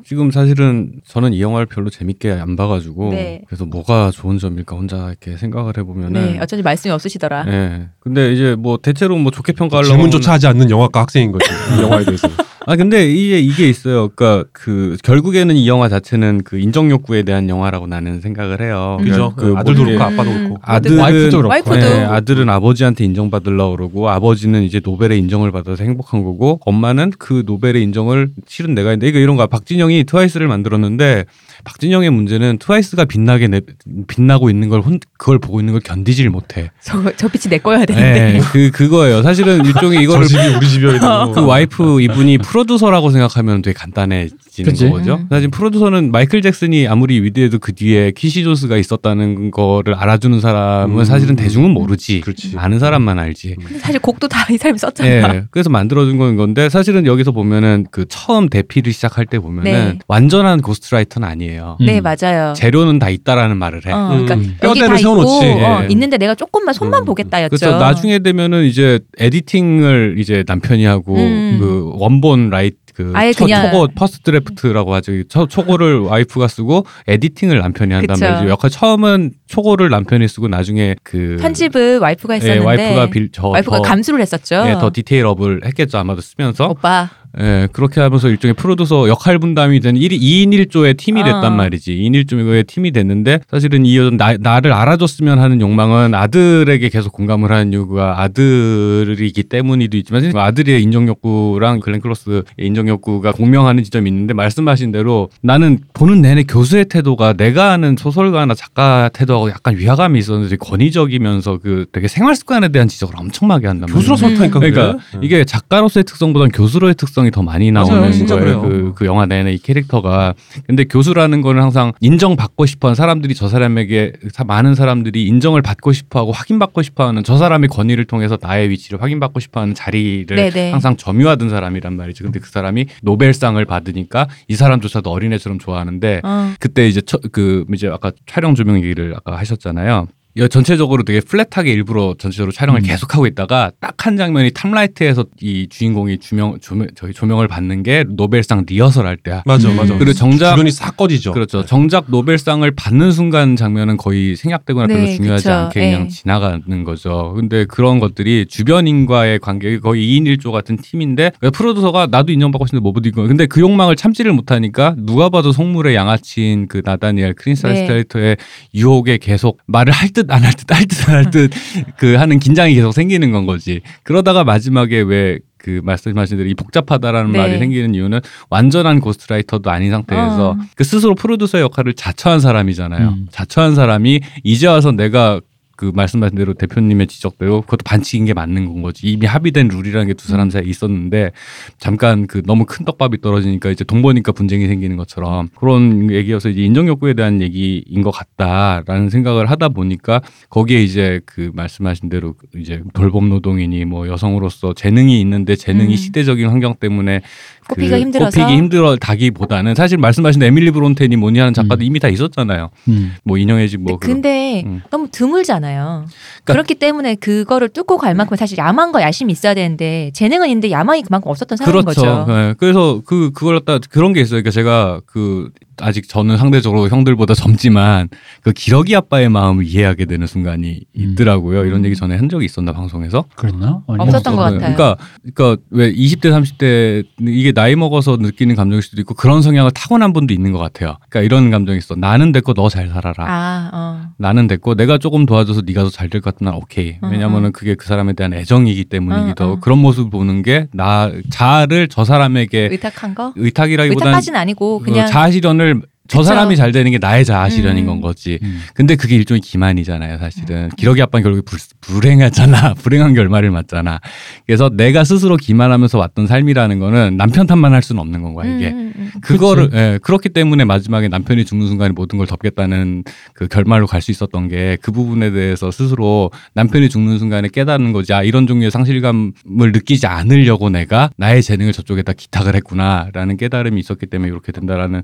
지금 사실은 저는 이 영화를 별로 재밌게 안 봐가지고 네. 그래서 뭐가 좋은 점일까 혼자 이렇게 생각을 해보면은 네, 어쩐지 말씀이 없으시더라. 예. 근데 이제 뭐 대체로 뭐 좋게 평가하려고 질문조차 하지 않는 영화과 학생인 거지. 이 영화에 대해서. 아 근데 이게 이게 있어요. 그러니까 그 결국에는 이 영화 자체는 그 인정 욕구에 대한 영화라고 나는 생각을 해요. 그죠? 그 아들도 뭐 이게 그렇고 아빠도 음. 그렇고. 아들은 와이프도 그렇고. 와이프도. 네, 아들은 아버지한테 인정받으려고 그러고 아버지는 이제 노벨의 인정을 받아서 행복한 거고 엄마는 그 노벨의 인정을 실은 내가 했는데 이거 이런 거야. 박진영이 트와이스를 만들었는데 박진영의 문제는 트와이스가 빛나게 내, 빛나고 있는 걸 혼, 그걸 보고 있는 걸 견디질 못해. 저, 저 빛이 내 거여야 되는데. 네, 그 그거예요. 사실은 일종의 이거를 저 집이 우리 집이어야 그 와이프 이분이 프로듀서라고 생각하면 되게 간단해지는 그치? 거죠. 음. 사실 프로듀서는 마이클 잭슨이 아무리 위대해도 그 뒤에 퀸시 존스가 있었다는 거를 알아주는 사람은 음. 사실은 대중은 모르지. 그렇지. 아는 사람만 알지. 근데 사실 곡도 다 이 사람이 썼잖아. 예, 그래서 만들어준 건 건데 사실은 여기서 보면은 그 처음 대필을 시작할 때 보면은 네. 완전한 ghostwriter는 아니에요. 네, 음. 맞아요. 재료는 다 있다라는 말을 해. 어, 그러니까 음. 여기 다 뼈대를 있고 세워놓지. 어, 예. 있는데 내가 조금만 손만 음. 보겠다였죠. 그래서 나중에 되면은 이제 editing을 이제 남편이 하고 음. 그 원본 write 그 아예 초, 그냥- 초고 first draft라고 하죠. 초, 초고를 와이프가 쓰고 editing을 남편이 한단 그쵸. 말이죠. 역할 처음은 초고를 남편이 쓰고 나중에 그 편집을 와이프가 예, 했었는데 와이프가 빌, 저, 와이프가 더, 감수를 했었죠. 예, 더 detail up을 했겠죠 아마도 쓰면서 오빠 예, 그렇게 하면서 일종의 프로듀서 역할 분담이 된 1, 2인 1조의 팀이 됐단 어. 말이지. 2인 1조의 팀이 됐는데 사실은 이 여자 나, 나를 알아줬으면 하는 욕망은 아들에게 계속 공감을 하는 이유가 아들이기 때문이도 있지만 아들의 인정욕구랑 글렌클로스의 인정욕구가 공명하는 지점이 있는데 말씀하신 대로 나는 보는 내내 교수의 태도가 내가 아는 소설가나 작가 태도하고 약간 위화감이 있었는데 권위적이면서 그 되게 생활 습관에 대한 지적을 엄청나게 한단 말이에요. 교수로서 그렇다니까. 그러니까 그래. 이게 작가로서의 특성보다는 교수로의 특성 이 더 많이. 나오는 거예요. 그, 그 영화 내내 이 캐릭터가. 근데 교수라는 거는 항상 인정받고 싶어 하는 사람들이 저 사람에게 사- 많은 사람들이 인정을 받고 싶어 하고 확인받고 싶어 하는 저 사람의 권위를 통해서 나의 위치를 확인받고 싶어 하는 자리를 네네. 항상 점유하던 사람이란 말이죠. 근데 그 사람이 노벨상을 받으니까 이 사람조차도 어린애처럼 좋아하는데 어. 그때 이제 처, 그 이제 아까 촬영 조명 얘기를 아까 하셨잖아요. 이 전체적으로 되게 flat하게 일부러 전체적으로 촬영을 음. 계속하고 있다가 딱 한 장면이 top light에서 이 주인공이 조명 조명 저희 조명을 받는 게 노벨상 리허설 할 때야. 맞아, 음. 맞아. 그리고 정작 주변이 싹 꺼지죠. 그렇죠. 정작 노벨상을 받는 순간 장면은 거의 생략되거나 별로 네, 중요하지 그쵸. 않게 그냥 예. 지나가는 거죠. 근데 그런 것들이 주변인과의 관계 거의 2인 1조 같은 팀인데 프로듀서가 나도 인정받고 싶은데 뭐 어디 이거 근데 그 욕망을 참지를 못하니까 누가 봐도 속물의 양아치인 그 나다니엘 크린스타 네. 유혹에 계속 말을 할 듯안 할 듯 할 듯 안 할 듯 그 하는 긴장이 계속 생기는 건 거지. 그러다가 마지막에 왜 그 말씀하신 대로 이 복잡하다라는 네. 말이 생기는 이유는 완전한 ghostwriter도 아닌 상태에서 어. 그 스스로 프로듀서의 역할을 자처한 사람이잖아요. 음. 자처한 사람이 이제 와서 내가 그 말씀하신 대로 대표님의 지적대로 그것도 반칙인 게 맞는 건 거지. 이미 합의된 룰이라는 게 두 사람 사이에 있었는데 잠깐 그 너무 큰 떡밥이 떨어지니까 이제 돈 버니까 분쟁이 생기는 것처럼 그런 얘기여서 이제 인정 욕구에 대한 얘기인 것 같다라는 생각을 하다 보니까 거기에 이제 그 말씀하신 대로 이제 돌봄 노동이니 뭐 여성으로서 재능이 있는데 재능이 음. 시대적인 환경 때문에 꼽히기가 그 힘들어서. 꼽히기 힘들다기보다는 사실 말씀하신 에밀리 브론텐이 뭐니 하는 작가도 음. 이미 다 있었잖아요. 음. 뭐 인형의 집뭐 근데 음. 너무 드물잖아요. 그러니까- 그렇기 때문에 그거를 뚫고 갈 만큼 사실 야망과 야심이 있어야 되는데 재능은 있는데 야망이 그만큼 없었던 사람인 그렇죠. 거죠. 네. 그래서 그 그걸 갖다 그런 게 있어요. 그러니까 제가 그 아직 저는 상대적으로 형들보다 젊지만 그 기러기 아빠의 마음을 이해하게 되는 순간이 음. 있더라고요. 이런 음. 얘기 전에 한 적이 있었나 방송에서? 그랬나? 아니, 없었던 것 같아요. 그러니까 그러니까 왜 20대 30대 이게 나이 먹어서 느끼는 감정일 수도 있고 그런 성향을 타고난 분도 있는 것 같아요. 그러니까 이런 감정이 있어. 나는 됐고 너 잘 살아라. 아, 어. 나는 됐고 내가 조금 도와줘서 네가 더 잘 될 것 같으면 오케이. 어, 왜냐면은 그게 그 사람에 대한 애정이기 때문이기도 어, 하고 어. 그런 모습 보는 게 나 자아를 저 사람에게 의탁한 거? 의탁이라기보다는 의탁까지는 아니고 그 그냥 자아 실현을 저 그쵸. 사람이 잘 되는 게 나의 자아 실현인 음. 건 거지. 음. 근데 그게 일종의 기만이잖아요, 사실은. 기러기 아빠는 결국에 불, 불행하잖아. 불행한 결말을 맞잖아. 그래서 내가 스스로 기만하면서 왔던 삶이라는 거는 남편 탓만 할 수는 없는 건 거야, 이게. 음, 음, 음. 그거를 예, 그렇기 때문에 마지막에 남편이 죽는 순간에 모든 걸 덮겠다는 그 결말로 갈 수 있었던 게 그 부분에 대해서 스스로 남편이 죽는 순간에 깨닫는 거지 아 이런 종류의 상실감을 느끼지 않으려고 내가 나의 재능을 저쪽에다 기탁을 했구나라는 깨달음이 있었기 때문에 이렇게 된다라는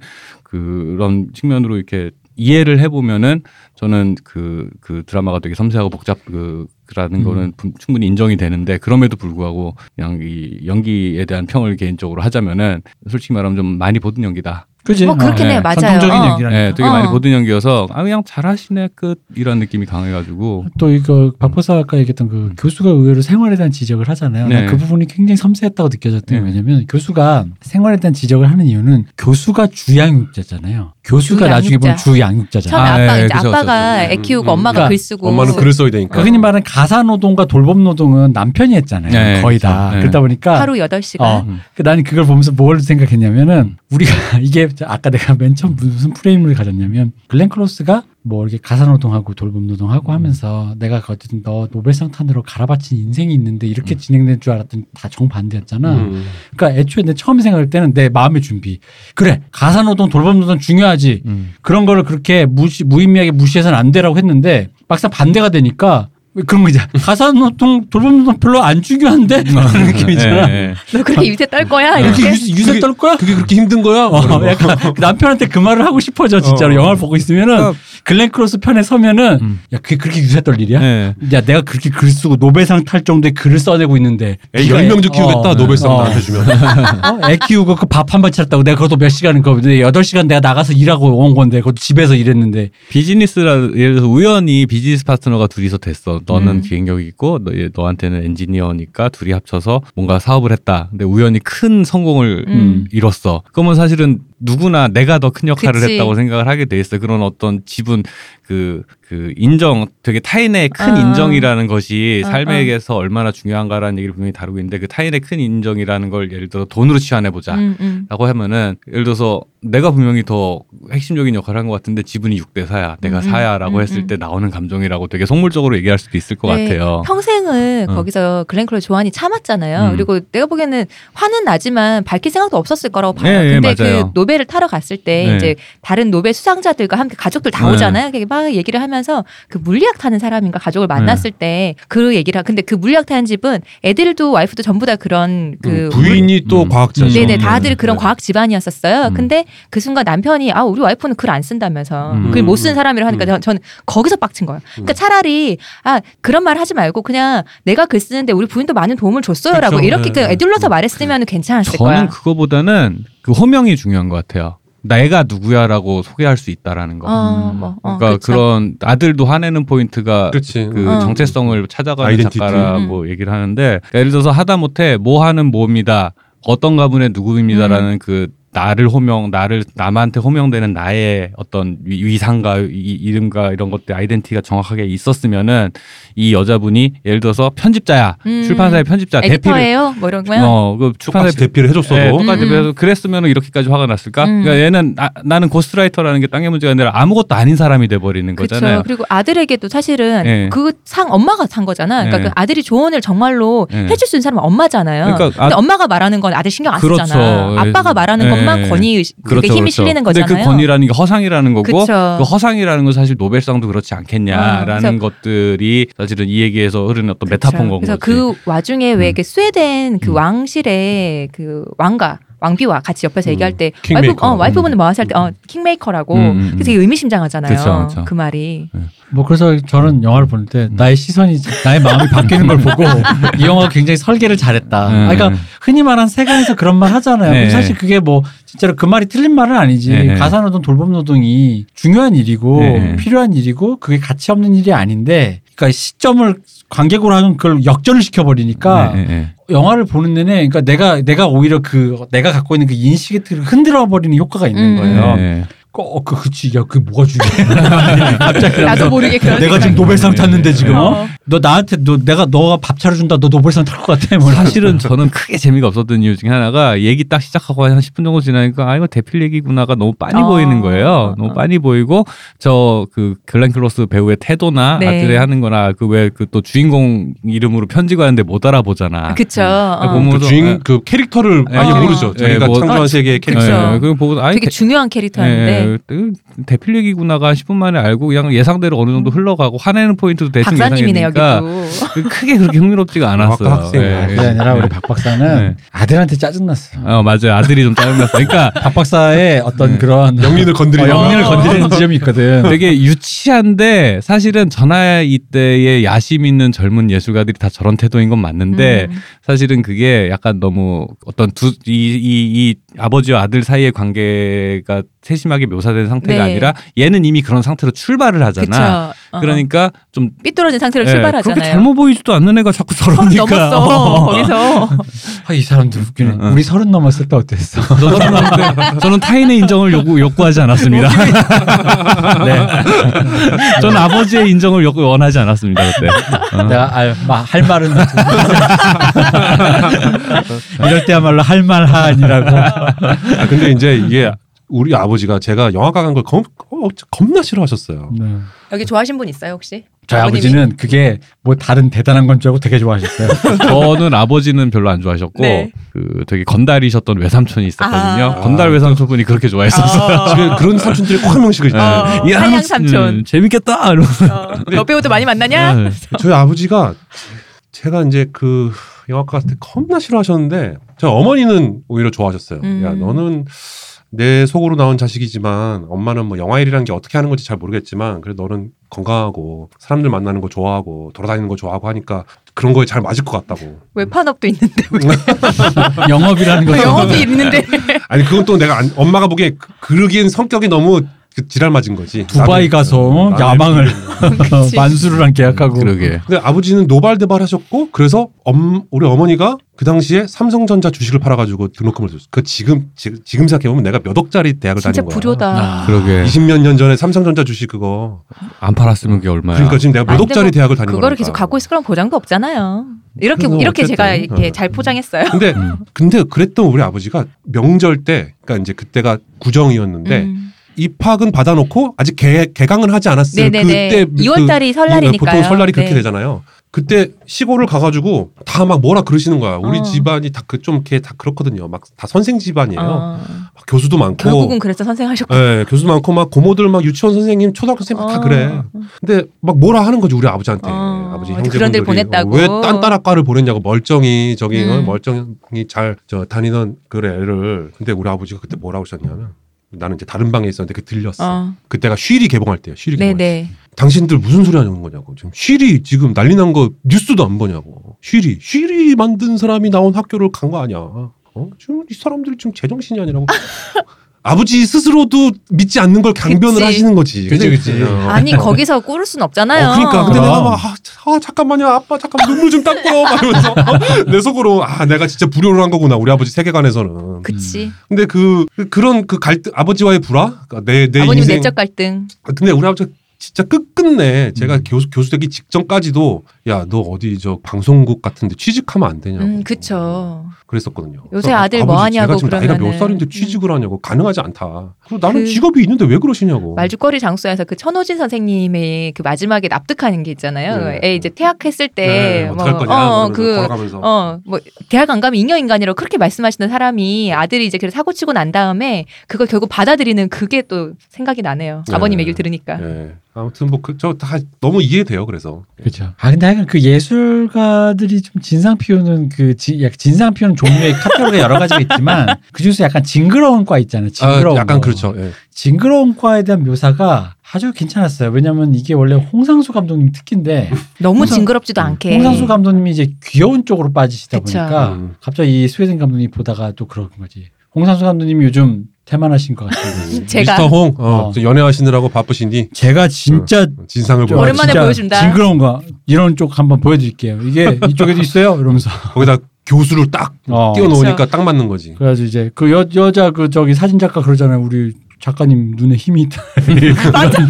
그런 측면으로 이렇게 이해를 해보면은 저는 그, 그 드라마가 되게 섬세하고 복잡 그, 그라는 음. 거는 분- 충분히 인정이 되는데 그럼에도 불구하고 그냥 이 연기에 대한 평을 개인적으로 하자면은 솔직히 말하면 좀 많이 보던 연기다. 그지? 뭐 그렇긴 어. 네. 맞아요. 전통적인 어. 연기라니까. 네, 되게 어. 많이 보던 연기여서 아 그냥 잘하시네 끝 이런 느낌이 강해가지고 또 이거 박보사 아까 얘기했던 그 교수가 의외로 생활에 대한 지적을 하잖아요. 네. 난그 부분이 굉장히 섬세했다고 느껴졌던 게 네. 왜냐면 교수가 생활에 대한 지적을 하는 이유는 교수가 주양육자잖아요. 교수가 나중에 보면 주양육자잖아요. 처음에 아, 아빠 예, 이제 그쵸, 아빠가 그쵸. 애 키우고 음, 엄마가 그러니까 글 쓰고 엄마는 글을 써야 되니까. 그 흔히 말하는 가사 노동과 돌봄 노동은 남편이 했잖아요. 네, 거의. 다. 네. 그러다 보니까 하루 8시간. 어, 음. 그 나는 그걸 보면서 뭘 생각했냐면은 우리가 이게 아까 내가 맨 처음 무슨 프레임을 가졌냐면 글렌 클로스가 뭐 이렇게 가사노동하고 돌봄노동하고 하면서 내가 어쨌든 너 노벨상 타느라 갈아바친 인생이 있는데 이렇게 진행된 줄 알았더니 다 정반대였잖아. 음. 그러니까 애초에 내 처음 생각할 때는 내 마음의 준비. 그래 가사노동 돌봄노동 중요하지. 음. 그런 거를 그렇게 무시, 무의미하게 무시해서는 안 되라고 했는데 막상 반대가 되니까 왜 그런 거잖아. 가사노동 돌봄노동 별로 안 중요한데 그런 느낌이잖아. 예, 예. 너 그렇게 유세 떨 거야? 이렇게 이렇게? 유세, 유세 떨 거야? 그게 그렇게 힘든 거야? 뭐 어, 약간 남편한테 그 말을 하고 싶어져 진짜로 어. 영화를 보고 있으면은 그러니까- 글렌 크로스 편에 서면은 음. 야 그게 그렇게 유세 떨 일이야? 예. 야 내가 그렇게 글 쓰고 노벨상 탈 정도의 글을 써내고 있는데 애 네가 10명 도 키우겠다 어, 노벨상 어. 나한테 주면. 어? 애 키우고 그 밥 한 번 차렸다고 내가 그것도 몇 시간은 거 8시간 내가 나가서 일하고 온 건데 그것도 집에서 일했는데 비즈니스라 예를 들어서 우연히 비즈니스 파트너가 둘이서 됐어. 너는 음. 기획력 있고 너, 얘- 너한테는 엔지니어니까 둘이 합쳐서 뭔가 사업을 했다. 근데 우연히 큰 성공을 음. 이뤘어. 그러면 사실은 누구나 내가 더 큰 역할을 그치. 했다고 생각을 하게 돼 있어. 그런 어떤 지분 그, 그 인정, 되게 타인의 큰 아. 인정이라는 것이 아, 삶에게서 얼마나 중요한가라는 얘기를 분명히 다루고 있는데 그 타인의 큰 인정이라는 걸 예를 들어 돈으로 치환해 보자. 음, 음. 라고 하면은 예를 들어서 내가 분명히 더 핵심적인 역할을 한 것 같은데 지분이 6대 4야 내가 음, 4야라고 음, 했을 음. 때 나오는 감정이라고 되게 속물적으로 얘기할 수도 있을 것 네, 같아요. 평생을 어. 거기서 글렌클로 조안이 참았잖아요. 음. 그리고 내가 보기에는 화는 나지만 밝힐 생각도 없었을 거라고 봐요. 예, 예, 근데 맞아요. 그 노벨을 타러 갔을 때 네. 이제 다른 노벨 수상자들과 함께 가족들 다 네. 오잖아요. 막 얘기를 하면 서 그 물리학 타는 사람인가 가족을 만났을 네. 때그 얘기를 하. 근데 그 물리학 타는 집은 애들도 와이프도 전부 다 그런 그 음, 부인이 또 음. 과학자죠. 네네 음. 다들 그런 네. 과학 집안이었었어요. 음. 근데 그 순간 남편이 아 우리 와이프는 글 안 쓴다면서 음. 글못 쓰는 사람이라 하니까 음. 전, 저는 거기서 빡친 거예요. 그러니까 차라리 아 그런 말 하지 말고 그냥 내가 글 쓰는데 우리 부인도 많은 도움을 줬어요라고 그쵸. 이렇게 네. 그 애들러서 말했으면 괜찮았을 저는 거야. 그거보다는 그 호명이 중요한 것 같아요. 내가 누구야라고 소개할 수 있다라는 거. 어, 뭐, 어, 그러니까 그쵸. 그런 아들도 화내는 포인트가 그렇지. 그 어. 정체성을 찾아가는 아이덴티티. 작가라고 얘기를 하는데 예를 들어서 하다못해 뭐 하는 뭐입니다 어떤 가문의 누구입니다라는 그 나를 호명 나를 남한테 호명되는 나의 어떤 위- 위상과 이, 이름과 이런 것들 identity가 정확하게 있었으면은 이 여자분이 예를 들어서 편집자야 음. 출판사의 편집자 에디터예요? 뭐 이런 거요? 어그 출판사 똑같이 대필을 해줬어도 네, 똑같이 음. 그래서 그랬으면 이렇게까지 화가 났을까? 음. 그러니까 얘는 나, 나는 ghostwriter라는 게 땅의 문제가 아니라 아무것도 아닌 사람이 돼 버리는. 거잖아요. 그리고 아들에게도 사실은 네. 그상 엄마가 산 거잖아. 그러니까 네. 그 아들이 조언을 정말로 네. 해줄 수 있는 사람은 엄마잖아요. 그러니까 근데 아- 엄마가 말하는 건 아들 신경 안 그렇죠. 쓰잖아. 아빠가 말하는 네. 것만 권위 그게 힘이 실리는 거잖아요. 근데 그 권위라는 게 허상이라는 거고 그쵸. 그 허상이라는 건 사실 노벨상도 그렇지 않겠냐라는 어, 것들이 사실은 이 얘기에서 흐르는 어떤 메타포인 건 그래서 거지. 그 와중에 왜 음. 이렇게 스웨덴 그 음. 왕실의 그 왕가 왕비와 같이 옆에서 음. 얘기할 때 킹메이커. 와이프 어 와이프분은 뭐 하실 때어 킹메이커라고 음, 음, 음. 그래서 되게 의미심장하잖아요. 그쵸, 그쵸. 그 말이 뭐 그래서 저는 영화를 볼때 음. 나의 시선이 나의 마음이 바뀌는 걸 보고 이 영화가 굉장히 설계를 잘했다. 음. 아, 그러니까 흔히 말하는 세간에서 그런 말 하잖아요. 네. 사실 그게 뭐 진짜로 그 말이 틀린 말은 아니지. 네. 가사 노동 돌봄 노동이 중요한 일이고 네. 필요한 일이고 그게 가치 없는 일이 아닌데 그러니까 시점을 관객으로 하면 그걸 역전을 시켜버리니까 네, 네, 네. 영화를 보는 내내 그러니까 내가 내가 오히려 그 내가 갖고 있는 그 인식의 틀을 흔들어 버리는 효과가 있는 음. 거예요. 네. 어, 그 그치 야 그게 뭐가 중요해? 갑자기 나도 모르게 그런 내가 지금 노벨상 탔는데 지금 어? 어. 너 나한테 너 내가 너가 밥 차려준다 너 노벨상 탈 것 같아 뭐 사실은 저는 크게 재미가 없었던 이유 중에 하나가 얘기 딱 시작하고 한 10분 정도 지나니까 아 이거 대필 얘기구나가 너무 빤히 어. 보이는 거예요. 어. 너무 빤히 보이고 저 그 글렌 클로스 배우의 태도나 네. 아들의 하는 거나 그 왜 그 또 주인공 이름으로 편지 가는데 못 알아보잖아. 그쵸. 어. 보면- 그 주인 그 캐릭터를 많이 예. 모르죠. 예, 자기가 뭐- 창조한 아, 세계의. 캐릭터. 예, 그거 보고 아이 되게 중요한 캐릭터였는데 예, 그 대필 얘기구나가 10분 만에 알고 그냥 예상대로 어느 정도 흘러가고 화내는 포인트도 대충 여기도. 크게 그렇게 흥미롭지가 않았어요. 아까 학생. 예, 그게 아니라 우리 박 박사는 네. 아들한테 짜증났어. 어 맞아요. 아들이 좀 짜증났어. 그러니까 박 박사의 어떤 네. 그런 영린을 어, 건드리는 영린을 건드리는 지점이 있거든. 되게 유치한데 사실은 전화 이때의 야심 있는 젊은 예술가들이 다 저런 태도인 건 맞는데 음. 사실은 그게 약간 너무 어떤 두이이이 아버지와 아들 사이의 관계가 세심하게 묘사된 상태가 네. 아니라 얘는 이미 그런 상태로 출발을 하잖아. 그쵸. 어. 그러니까 좀 삐뚤어진 상태로 예, 출발하잖아요. 그렇게 젊어 보이지도 않는 애가 자꾸 서른 저러니까 넘었어 거기서. 아, 이 사람들 웃기네. 응, 응. 우리 서른 넘었을 때 어땠어? 저는, 타인의 인정을 요구, 욕구하지 않았습니다. 네. 저는 아버지의 인정을 욕, 원하지 않았습니다, 그때. 어. 내가 아, 마, 할 말은 이럴 때야말로 할 말하니라고. 아, 근데 이제 이게 우리 아버지가 제가 영화과 간걸 겁, 어, 겁나 싫어하셨어요. 네. 여기 좋아하신 분 있어요 혹시? 저희 아버님이? 아버지는 그게 뭐 다른 대단한 건 줄 알고 되게 좋아하셨어요. 저는 아버지는 별로 안 좋아하셨고, 네. 그 되게 건달이셨던 외삼촌이 있었거든요. 아. 건달 외삼촌분이 그렇게 좋아했었어요. 집에 그런 삼촌들이 꼭 한 명씩 있어요. 어, 이 한양 삼촌. 재밌겠다! 이러면서. 어, 여배우도 많이 만나냐? 네. 저희 아버지가 제가 이제 그 영화과 갔을 때 겁나 싫어하셨는데 저희 어머니는 오히려 좋아하셨어요. 음. 야 너는 내 속으로 나온 자식이지만 엄마는 뭐 영화 일이라는 게 어떻게 하는 건지 잘 모르겠지만 그래 너는 건강하고 사람들 만나는 거 좋아하고 돌아다니는 거 좋아하고 하니까 그런 거에 잘 맞을 것 같다고. 외판업도 있는데 왜 영업이라는 거. 영업이 있는데 아니 그건 또 내가 안- 엄마가 보기에 그- 그러기엔 성격이 너무 그 지랄 맞은 거지. 두바이 나도- 가서 나도 야망을 이렇게 그치. 만수르랑 계약하고. 그러게. 근데 아버지는 노발대발 하셨고 그래서 엄, 우리 어머니가 그 당시에 삼성전자 주식을 팔아가지고 등록금을 줬어. 그 지금 지금, 지금 생각해 보면 내가 몇 억짜리 대학을 진짜 다닌 거야. 불효다. 아. 그러게. 20몇 년 전에 삼성전자 주식 그거. 안 팔았으면 그게 얼마야. 그러니까 지금 내가 몇 근데 억짜리 뭐 대학을 다닌 거야. 그거를 계속 갖고 있을 그런 보장도 없잖아요. 이렇게 이렇게 제가 어쨌든, 이렇게 어. 잘 포장했어요. 근데 음. 근데 그랬던 우리 아버지가 명절 때 그러니까 이제 그때가 구정이었는데 음. 입학은 받아놓고 아직 개, 개강은 하지 않았어요. 네네네. 그때 2월 달이 설날이니까요. 보통 설날이 그렇게 네. 되잖아요. 그때 시골을 가가지고 다 막 뭐라 그러시는 거야. 우리 어. 집안이 다 그 좀 이렇게 다 그렇거든요. 막 다 선생 집안이에요. 어. 막 교수도 많고. 결국은 그래서 선생 하셨고. 예, 교수 많고 막 고모들 막 유치원 선생님, 초등학교 선생님 다 그래. 근데 막 뭐라 하는 거지 우리 아버지한테. 어, 아버지 형제분들이 데를 보냈다고. 왜 딴따라과를 보냈냐고 멀쩡히 저기 어, 음. 멀쩡히 잘 저 다니던 그 애를. 근데 우리 아버지가 그때 뭐라고 하셨냐면 나는 이제 다른 방에 있었는데 그 들렸어. 어. 그때가 쉬리 개봉할 때요. 쉬리 개봉할 때. 당신들 무슨 소리 하는 거냐고. 지금 쉬리 지금 난리 난 거 뉴스도 안 보냐고. 쉬리 쉬리 만든 사람이 나온 학교를 간 거 아니야. 어? 지금 이 사람들이 지금 제정신이 아니라고. 아버지 스스로도 믿지 않는 걸 강변을 그치. 하시는 거지. 그치, 그치. 어. 아니 거기서 꿇을 순 없잖아요. 어, 그러니까 근데 그럼. 내가 막 아, 아, 잠깐만요 아빠 잠깐 눈물 좀 닦고요 막 이러면서 어? 내 속으로 아 내가 진짜 불효를 한 거구나 우리 아버지 세계관에서는 그치. 근데 그, 그 그런 그 갈등 아버지와의 불화 그러니까 내, 내 아버님 인생 내적 갈등. 근데 우리 아버지 진짜 끝끝내 제가 음. 교수 교수 되기 직전까지도 야 너 어디 저 방송국 같은데 취직하면 안 되냐고 음, 그쵸. 그랬었거든요. 요새 아들 아버지, 뭐 하냐고 제가 지금 나이가 몇. 살인데 취직을 하냐고 가능하지 않다. 그리고 나는 그- 직업이 있는데 왜 그러시냐고. 말죽거리 장소에서 그 천호진 선생님의 그 마지막에 납득하는 게 있잖아요. 네. 애 이제 퇴학했을 때 네, 뭐, 거냐 어, 어, 그 걸어가면서 어, 뭐, 대학 안 가면 잉여 인간이라고 그렇게 말씀하시는 사람이 아들이 이제 그래 사고 치고 난 다음에 그걸 결국 받아들이는 그게 또 생각이 나네요. 네. 아버님 얘기를 들으니까. 예. 아무튼 뭐 그 저 다 너무 이해돼요. 그래서 그렇죠. 아 근데 하여간 그 예술가들이 좀 진상 피우는 그 지, 약간 진상 피우는 종류의 카테고리가 여러 가지가 있지만 그 중에서 약간 징그러운 과 있잖아요. 징그러운 아, 약간 거. 그렇죠. 예. 징그러운 과에 대한 묘사가 아주 괜찮았어요. 왜냐면 이게 원래 홍상수 감독님 특기인데 너무 홍상- 징그럽지도 않게. 홍상수 감독님이 이제 귀여운 쪽으로 빠지시다 그쵸. 보니까 음. 갑자기 이 스웨덴 감독님 보다가 또 그런 거지. 홍상수 감독님이 요즘 태만하신 것 같은데. 제가- 미스터 홍 어, 어. 저 연애하시느라고 바쁘시니 제가 진짜 진상을 저 보여. 오랜만에 진짜 보여준다. 징그러운 거 이런 쪽 한번 보여드릴게요. 이게 이쪽에도 있어요. 이러면서. 거기다 교수를 딱 어. 띄워놓으니까 딱 맞는 거지. 그래가지고 이제 그 여, 여자 그 저기 사진 작가 그러잖아요. 우리 작가님 눈에 힘이 있다. 맞아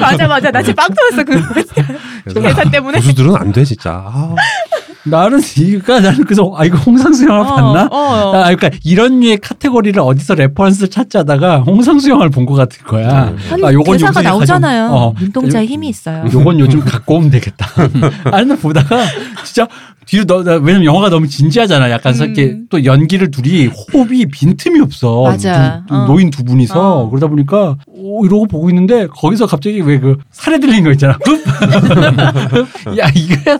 맞아 맞아 나 지금 빵 터졌어 그 대사 때문에 고수들은 안 돼 진짜. 아, 나는 이가 나는 그래서 아 이거 홍상수 영화 봤나? 어, 어. 아, 그러니까 이런 류의 카테고리를 어디서 reference를 찾자다가 홍상수 영화를 본 것 같을 거야. 아니 아, 요건 대사가 요새 나오잖아요 가장- 어. 눈동자에 힘이 있어요 요건 요즘 갖고 오면 되겠다. 아니, 나 보다가 진짜 뒤로 너, 나, 왜냐면 영화가 너무 진지하잖아. 약간 음. 이렇게 또 연기를 둘이 호흡이 빈틈이 없어. 맞아. 두- 두 어. 노인 두 분이서 어. 그러다 보니까 오, 이러고 보고 있는데 거기서 갑자기 왜그 사레들린 거 있잖아. 흡! 야 이거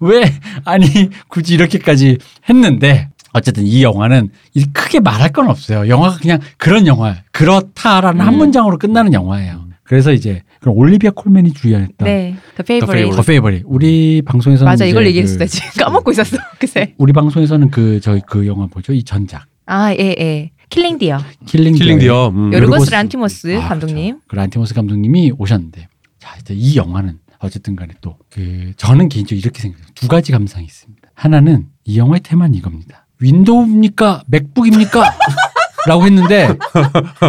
왜 아니 굳이 이렇게까지 했는데 어쨌든 이 영화는 이 크게 말할 건 없어요. 영화가 그냥 그런 영화야. 그렇다라는 한 음. 문장으로 끝나는 영화예요. 그래서 이제 그럼 올리비아 콜맨이 주연했던 네 The Favorite The Favorite 우리 방송에서는 맞아 이걸 얘기했어 그- 나 지금 까먹고 있었어 그새 우리 방송에서는 그 저희 그 영화 뭐죠 이 전작 아 예 예 킬링 디어 킬링 킬링 디어. 음. 요르- 요르고스 란티모스 아, 감독님 그렇죠. 그 란티모스 감독님이 오셨는데 자 이제 이 영화는 어쨌든 간에 또 그 저는 개인적으로 이렇게 생각해요 두 가지 감상이 있습니다 하나는 이 영화의 테마는 이겁니다 윈도우입니까 맥북입니까 라고 했는데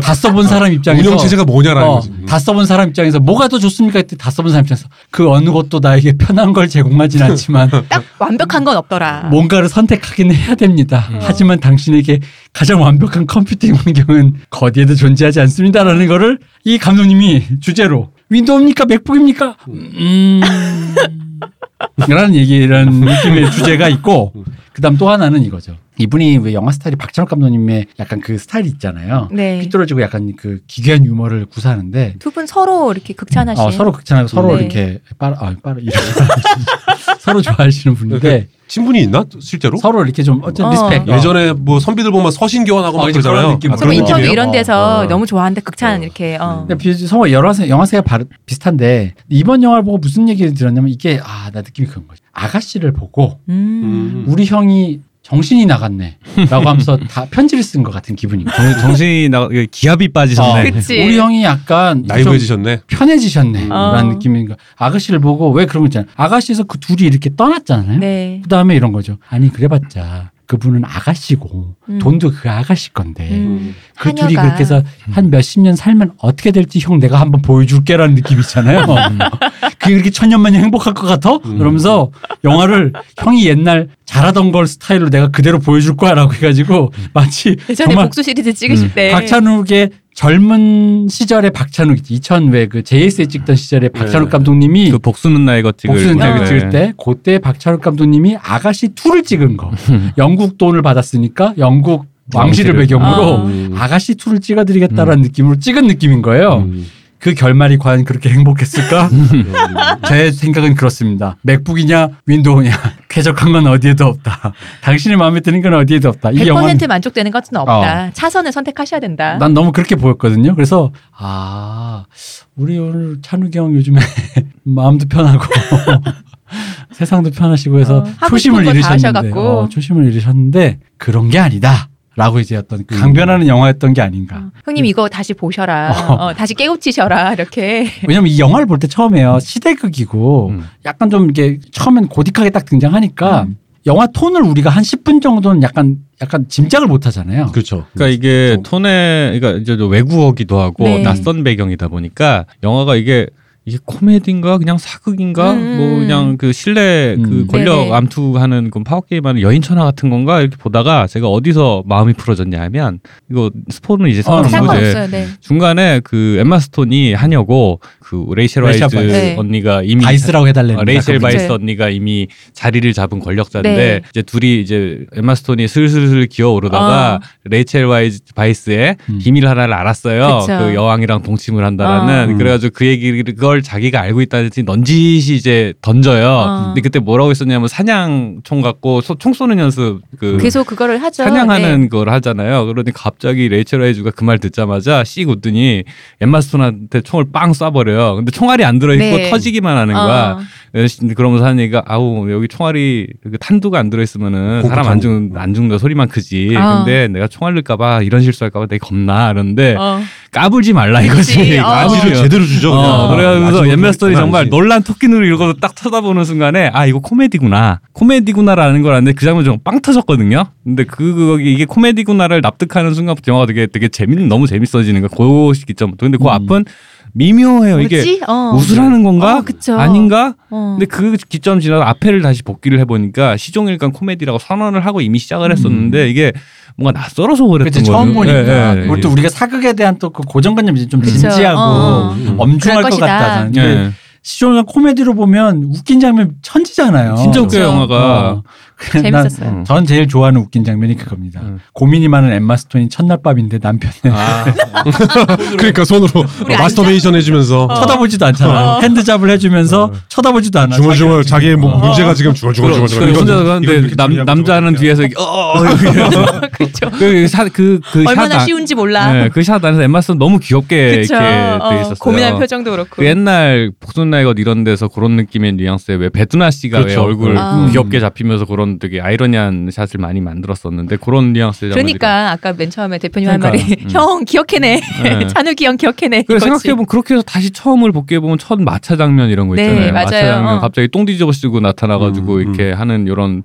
다 써본 사람 입장에서 운영 체제가 뭐냐라는 어, 거지. 다 써본 사람 입장에서 뭐가 더 좋습니까? 했더니 다 써본 사람 입장에서 그 어느 것도 나에게 편한 걸 제공하진 않지만 딱 완벽한 건 없더라 뭔가를 선택하긴 해야 됩니다. 음. 하지만 당신에게 가장 완벽한 컴퓨팅 환경은 어디에도 존재하지 않습니다라는 거를 이 감독님이 주제로 윈도우입니까 맥북입니까? 음. 라는 얘기 이런 느낌의 주제가 있고 그 다음 또 하나는 이거죠. 이분이 왜 영화 스타일이 박찬욱 감독님의 약간 그 스타일이 있잖아요. 네. 삐뚤어지고 약간 그 기괴한 유머를 구사하는데 두 분 서로 이렇게 극찬하신 어, 서로 극찬하고 서로 네. 이렇게 빠르 아 빠르 서로 좋아하시는 분인데 친분이 있나 실제로? 서로 이렇게 좀 어쨌든 어. respect 예전에 뭐 선비들 보면 서신 교환하고 어, 막 그런 그러잖아요. 느낌. 아, 서로 그런 인터뷰 느낌이에요? 이런 데서 어. 너무 좋아하는데 극찬 어. 이렇게 어. 근데 비- 성우 영화세, 영화세가 비슷한데 이번 영화를 보고 무슨 얘기를 들었냐면 이게 아 나 느낌이 그런 거지 아가씨를 보고 음. 우리 형이 정신이 나갔네 라고 하면서 다 편지를 쓴 것 같은 기분이 정- 정신이 나 기압이 빠지셨네. 어. 그치. 우리 형이 약간 좀 나이브해지셨네. 편해지셨네 어. 라는 느낌인 거 아가씨를 보고 왜 그런 거 있잖아요 아가씨에서 그 둘이 이렇게 떠났잖아요 네. 그 다음에 이런 거죠 아니 그래봤자 그분은 아가씨고 음. 돈도 그 아가씨 건데 음. 그 둘이. 그렇게 해서 한 몇십 년 살면 어떻게 될지 형 내가 한번 보여줄게라는 느낌 있잖아요. 그게 그렇게 천년만년 행복할 것 같아? 음. 그러면서 영화를 형이 옛날 잘하던 걸 스타일로 내가 그대로 보여줄 거야라고 해가지고 마치 예전에 정말 복수 시리즈 찍으실 음. 때 박찬욱의 젊은 시절의 박찬욱 2000왜그 JS에 찍던 시절에 박찬욱 네. 감독님이 그 복수는 나의 것 찍을 복수는 때. 때 찍을 때 그때 박찬욱 감독님이 아가씨 2를 찍은 거 영국 돈을 받았으니까 영국 왕실을. 배경으로 아. 음. 아가씨 2를 찍어드리겠다라는 느낌으로 찍은 느낌인 거예요. 음. 그 결말이 과연 그렇게 행복했을까? 제 생각은 그렇습니다. 맥북이냐 윈도우냐 쾌적한 건 어디에도 없다. 당신의 마음에 드는 건 어디에도 없다. 이100% 영화는 만족되는 것은 없다. 차선을 선택하셔야 된다. 난 너무 그렇게 보였거든요. 그래서 아 우리 오늘 찬욱이 형 요즘에 마음도 편하고 세상도 편하시고 해서 어, 초심을 잃으셨는데. 어, 초심을 잃으셨는데 그런 게 아니다. 라고 이제 어떤 강변하는 영화였던 게 아닌가. 어, 형님 이거 다시 보셔라. 어. 어, 다시 깨우치셔라. 이렇게. 왜냐면 이 영화를 볼 때 처음에요 시대극이고 음. 약간 좀 이게 처음엔 고딕하게 딱 등장하니까 음. 영화 톤을 우리가 한 10분 정도는 약간 약간 짐작을 못 하잖아요. 그렇죠. 그러니까 이게 톤에 그러니까 이제 외국어기도 하고 네. 낯선 배경이다 보니까 영화가 이게 이게 코미디인가 그냥 사극인가 음. 뭐 그냥 그 실내 그 음. 권력 네네. 암투하는 그 파워 게임하는 여인천하 같은 건가 이렇게 보다가 제가 어디서 마음이 풀어졌냐 하면 이거 스포는 이제 어, 상관없고 이제 상관없어요. 네. 중간에 그 엠마 스톤이 하녀고 그 레이첼 바이스. 네. 언니가 이미 바이스라고 해달래는 어, 레이첼. 바이스 그쵸. 언니가 이미 자리를 잡은 권력자인데 네. 이제 둘이 이제 엠마 스톤이 슬슬슬 기어오르다가 어. 레이첼 와이즈 바이스의 음. 비밀 하나를 알았어요. 그쵸. 그 여왕이랑 동침을 한다라는 어. 그래가지고 그 얘기를 그걸 자기가 알고 있다는 넌지시 이제 던져요. 어. 근데 그때 뭐라고 했었냐면 사냥총 갖고 소- 총 쏘는 연습 그 계속 그거를 하죠. 사냥하는 네. 걸 하잖아요. 그러니 갑자기 레이첼 와이즈가 그 말 듣자마자 씩 웃더니 엠마 스톤한테 총을 빵 쏴버려요. 근데 총알이 안 들어있고 네. 터지기만 하는 거야. 어. 그래서 그러면서 하는 얘기가 아우 여기 총알이 그 탄두가 안 들어있으면은 사람 안. 죽는 안 죽는다 소리만 크지. 어. 근데 내가 총알 넣을까봐 이런 실수할까봐 되게 겁나. 그러는데 어. 까불지 말라 이거지. 그치, 어. 제대로 주죠. 어, 아주 옛날 스토리 정말. 놀란 토끼 눈을 이러고 딱 쳐다보는 순간에 아 이거 코미디구나 코미디구나라는 걸 아는데 그 장면 좀 빵 터졌거든요. 근데 그 그게 이게 코미디구나를 납득하는 순간부터 영화가 되게 되게 재밌 너무 재밌어지는 거야. 그 시기점부터. 근데 그 음. 앞은 미묘해요. 이게 뭐지? 어. 웃으라는 건가? 어, 그쵸. 아닌가? 어. 근데 그 기점 지나서 앞에를 다시 복귀를 해보니까 시종일관 코미디라고 선언을 하고 이미 시작을 했었는데 이게 뭔가 낯설어서 그랬던 거예요. 처음 보니까 예, 예, 우리 또 예. 우리가 사극에 대한 또 그 고정관념이 좀 그쵸. 진지하고 어. 음. 엄중할 것. 같다는. 예. 시종일관 코미디로 보면 웃긴 장면 천지잖아요. 진짜 웃겨요 그쵸. 영화가. 어. 재밌었어요. 난- 전 제일 좋아하는 웃긴 장면이 그겁니다. 음. 고민이 많은 엠마 스톤이 첫날 밤인데 남편은 아, 그러니까 손으로 우리 마스터베이션 해주면서 쳐다보지도 않잖아. 핸드잡을 해주면서 쳐다보지도 않아. 중얼중얼 자기의 뭐 어. 문제가 지금 중얼중얼중얼중얼. 그 혼자 이건- 가는데 이건 이렇게 남 남자는 좀 뒤에서 이렇게 어 그쵸. 그그그 그 얼마나 쉬운지 몰라. 네, 그샷 안에서 엠마 스톤 너무 귀엽게 그쵸. 이렇게 어, 돼 있었어요. 고민한 표정도 그렇고. 그 옛날 복순나이 것 이런 데서 그런 느낌의 뉘앙스에 왜 베트나 씨가 왜 그렇죠. 얼굴 아. 귀엽게 잡히면서 그런 되게 아이러니한 샷을 많이 만들었었는데 그런 뉘앙스의 그러니까 아까 맨 처음에 대표님 한 말이. 음. 형 기억해내 네. 찬욱이 형 기억해내 그래. 생각해보면 그렇게 해서 다시 처음을 복귀해 보면 첫 마차 장면 이런 거 네, 있잖아요. 맞아요. 마차 장면 어. 갑자기 똥 뒤집어 쓰고 나타나가지고 음, 이렇게 하는 이런